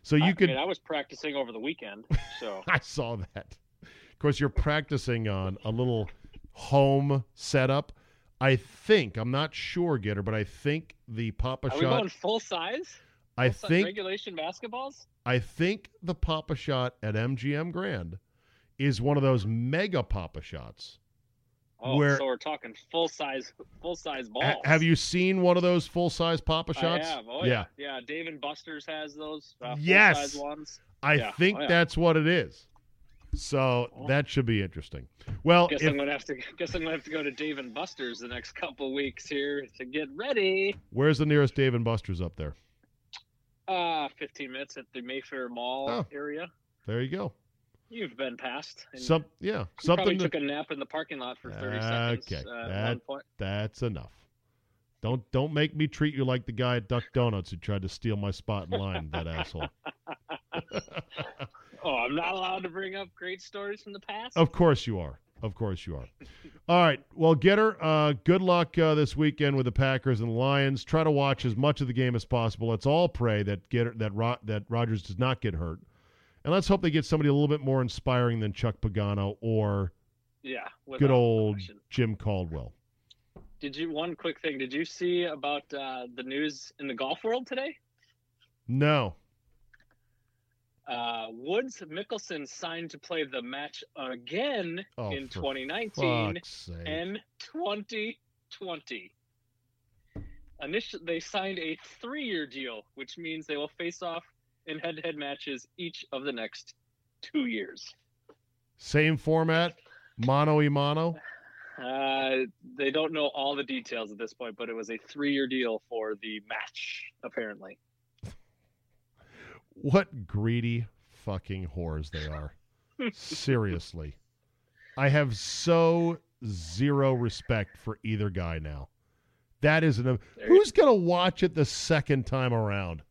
So you I, could I mean, I was practicing over the weekend, so I saw that. Of course, you're practicing on a little home setup. I think I'm not sure, Getter, but I think the Papa are we Shot. going full size? I Full si- think regulation basketballs. I think the Pop-A-Shot at MGM Grand is one of those mega Pop-A-Shots. Oh, Where- so we're talking full size, full size balls. Ha- have you seen one of those full size Pop-A-Shots? I have. Oh yeah. yeah, yeah. Dave and Buster's has those. Uh, Yes. Size ones. I Yeah. think Oh, yeah. that's what it is. So Well. that should be interesting. Well, Guess if, I'm gonna have to. Guess I'm gonna have to go to Dave and Buster's the next couple weeks here to get ready. where's the nearest Dave and Buster's up there? Uh, 15 minutes at the Mayfair Mall Oh. area. There you go. You've been past. Some yeah, you probably something to, took a nap in the parking lot for 30 seconds. Okay, Uh, that- that's enough. Don't don't make me treat you like the guy at Duck Donuts who tried to steal my spot in line. That asshole. Oh, I'm not allowed to bring up great stories from the past. Of course you are. Of course you are. All right. Well, Getter, uh, good luck uh, this weekend with the Packers and the Lions. Try to watch as much of the game as possible. Let's all pray that Getter, that Ro- that Rodgers does not get hurt, and let's hope they get somebody a little bit more inspiring than Chuck Pagano or Yeah. good old question. Jim Caldwell. Did you one quick thing? Did you see about uh, the news in the golf world today? No. Uh, Woods Mickelson signed to play the match again Oh, in 2019 and 2020. Initially, they signed a three-year deal, which means they will face off in head-to-head matches each of the next two years. Same format, mono e mono. Uh, they don't know all the details at this point, but it was a three-year deal for the match, apparently. What greedy fucking whores they are. Seriously. I have so zero respect for either guy now. That is an. Who's going to watch it the second time around?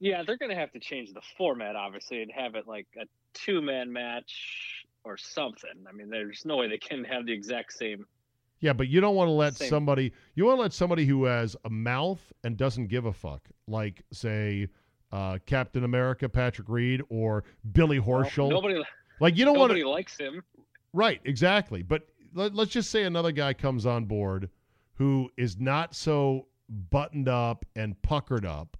Yeah, they're going to have to change the format, obviously, and have it like a two-man match or something. I mean, there's no way they can have the exact same. Yeah, but you don't want to let Same. somebody. You want to let somebody who has a mouth and doesn't give a fuck, like say uh, Captain America, Patrick Reed, or Billy Horschel. Nobody, like you don't want to. nobody likes him. Right, exactly. But let, let's just say another guy comes on board who is not so buttoned up and puckered up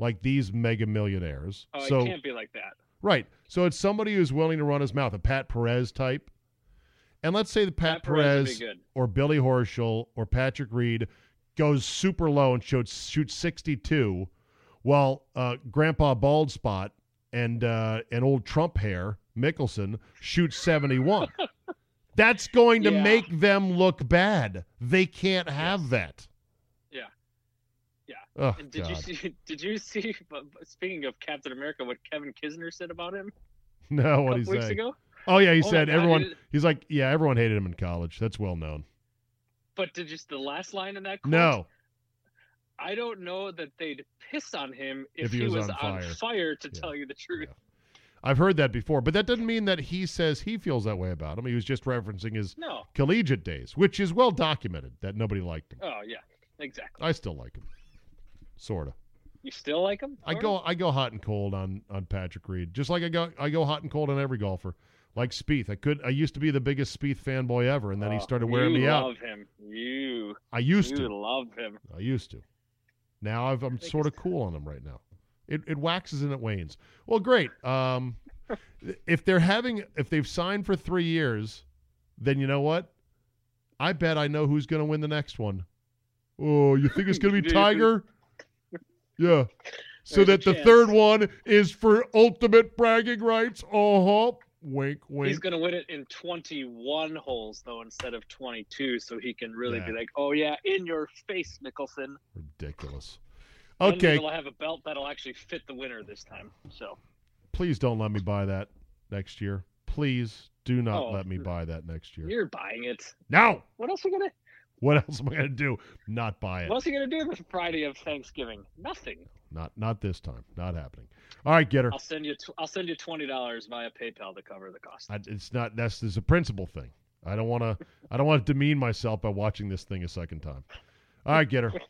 like these mega millionaires. Oh, so it can't be like that. right, so it's somebody who's willing to run his mouth, a Pat Perez type. And let's say the Pat, Pat Perez Perez, or Billy Horschel or Patrick Reed goes super low and shoots shoots 62, while uh, Grandpa Bald Spot and uh, and old Trump hair Mickelson shoots 71. That's going to Yeah. make them look bad. They can't have that. Yeah. Yeah. Oh, And did God. you see? Did you see? Speaking of Captain America, what Kevin Kisner said about him No, what he weeks say? ago? Oh yeah, he Oh said everyone. it- He's like, yeah, everyone hated him in college. That's well known. But did you the last line in that quote? No, I don't know that they'd piss on him if, If he was on fire. to Yeah. tell you the truth. I've heard that before, but that doesn't mean that he says he feels that way about him. He was just referencing his No. collegiate days, which is well documented that nobody liked him. Oh yeah, exactly. I still like him, sorta. You still like him? I go I go hot and cold on on Patrick Reed, just like I go I go hot and cold on every golfer. Like Spieth, I could I used to be the biggest Spieth fanboy ever, and then he Oh, started wearing me out. You love him. You I used you to. love him. I used to. Now I've, I'm sort of cool on him right now. It, it waxes and it wanes. Well, great. Um, if they're having, if they've signed for three years, then you know what? I bet I know who's going to win the next one. Oh, you think it's going to be Tiger? Yeah. So There's that the third one is for ultimate bragging rights. Oh, wink, wink. He's going to win it in 21 holes though instead of 22, so he can really Yeah. be like, "Oh yeah, in your face, Mickelson." Ridiculous. Okay, he'll have a belt that'll actually fit the winner this time. So please don't let me buy that next year. Please do not Oh, let me buy that next year. you're buying it. No. What else are you gonna? What else am I going to do? Not buy it. What else are you gonna do the Friday of Thanksgiving? Nothing. Not not this time. Not happening. All right, Getter. I'll send you. Tw- I'll send you twenty dollars via PayPal to cover the cost. I, it's not. That's there's a principle thing. I don't want to. I don't want to demean myself by watching this thing a second time. All right, Getter.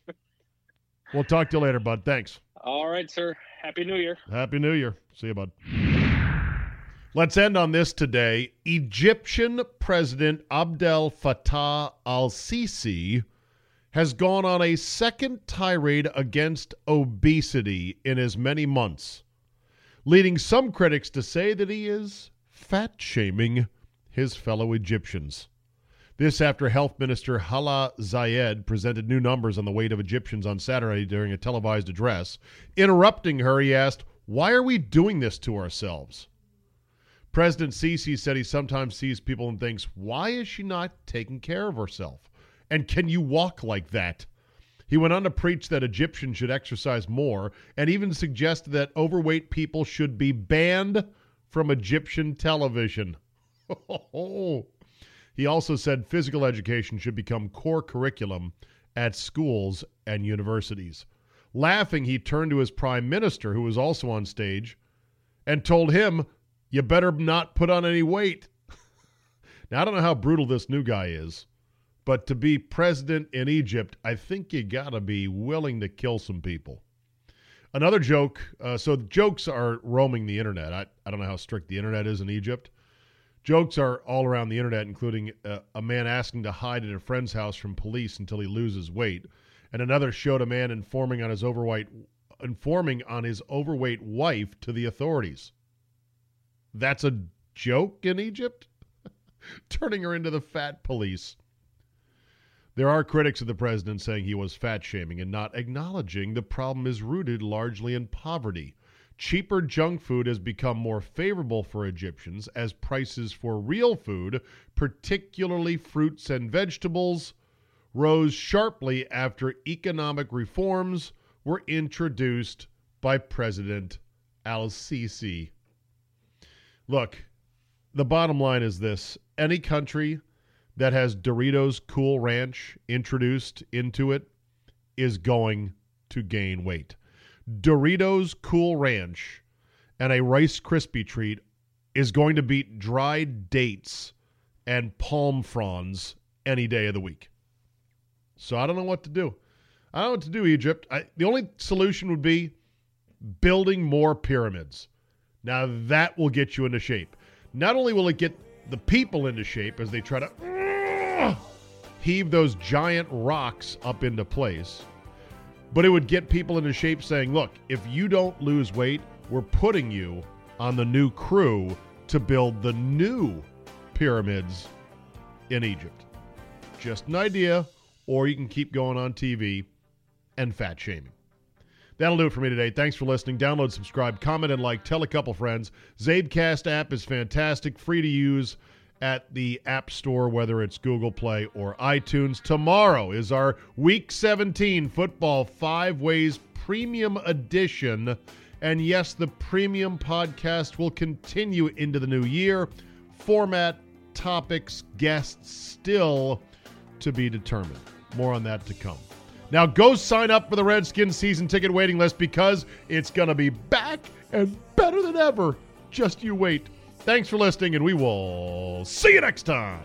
We'll talk to you later, bud. Thanks. All right, sir. Happy New Year. Happy New Year. See you, bud. Let's end on this today. Egyptian President Abdel Fattah al Sisi has gone on a second tirade against obesity in as many months, leading some critics to say that he is fat shaming his fellow Egyptians. This after Health Minister Hala Zayed presented new numbers on the weight of Egyptians on Saturday during a televised address. Interrupting her, he asked, Why are we doing this to ourselves? President Sisi said he sometimes sees people and thinks, Why is she not taking care of herself? And can you walk like that? He went on to preach that Egyptians should exercise more and even suggested that overweight people should be banned from Egyptian television. He also said physical education should become core curriculum at schools and universities. Laughing, he turned to his prime minister, who was also on stage, and told him, You better not put on any weight. now, I don't know how brutal this new guy is, but to be president in Egypt, I think you got to be willing to kill some people. Another joke uh, so jokes are roaming the internet. I, I don't know how strict the internet is in Egypt. Jokes are all around the internet, including uh, a man asking to hide at a friend's house from police until he loses weight, and another showed a man informing on his overweight informing on his overweight wife to the authorities. That's a joke in Egypt? Turning her into the fat police. There are critics of the president saying he was fat shaming and not acknowledging the problem is rooted largely in poverty. Cheaper junk food has become more favorable for Egyptians as prices for real food, particularly fruits and vegetables, rose sharply after economic reforms were introduced by President Al Sisi. Look, the bottom line is this any country that has Doritos Cool Ranch introduced into it is going to gain weight. Doritos Cool Ranch and a Rice Krispie treat is going to beat dried dates and palm fronds any day of the week. So I don't know what to do. I don't know what to do, Egypt. I, the only solution would be building more pyramids. Now that will get you into shape. Not only will it get the people into shape as they try to heave those giant rocks up into place. But it would get people into shape saying, look, if you don't lose weight, we're putting you on the new crew to build the new pyramids in Egypt. Just an idea, or you can keep going on TV and fat shaming. That'll do it for me today. Thanks for listening. Download, subscribe, comment, and like. Tell a couple friends. Czabecast app is fantastic, free to use at the App Store, whether it's Google Play or iTunes. Tomorrow is our Week 17 Football Five Ways Premium Edition. And yes, the premium podcast will continue into the new year. Format, topics, guests still to be determined. More on that to come. Now go sign up for the Redskins season ticket waiting list because it's going to be back and better than ever. Just you wait. Thanks for listening, and we will see you next time.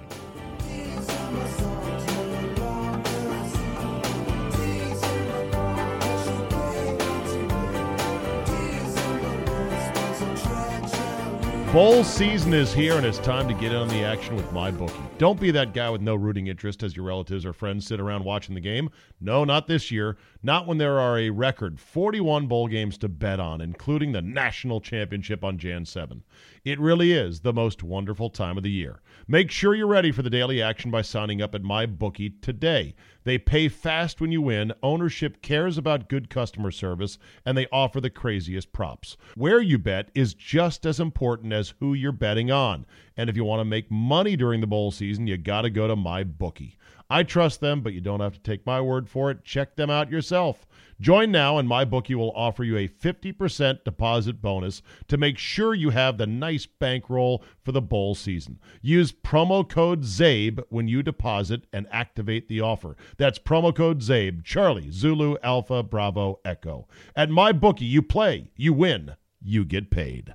Bowl season is here, and it's time to get in on the action with MyBookie. Don't be that guy with no rooting interest as your relatives or friends sit around watching the game. No, not this year. Not when there are a record 41 bowl games to bet on, including the national championship on Jan 7. It really is the most wonderful time of the year. Make sure you're ready for the daily action by signing up at MyBookie today. They pay fast when you win, ownership cares about good customer service, and they offer the craziest props. Where you bet is just as important as who you're betting on. And if you want to make money during the bowl season, you got to go to MyBookie. I trust them, but you don't have to take my word for it. Check them out yourself. Join now, and MyBookie will offer you a 50% deposit bonus to make sure you have the nice bankroll for the bowl season. Use promo code CZABE when you deposit and activate the offer. That's promo code CZABE, Charlie, Zulu, Alpha, Bravo, Echo. At MyBookie, you play, you win, you get paid.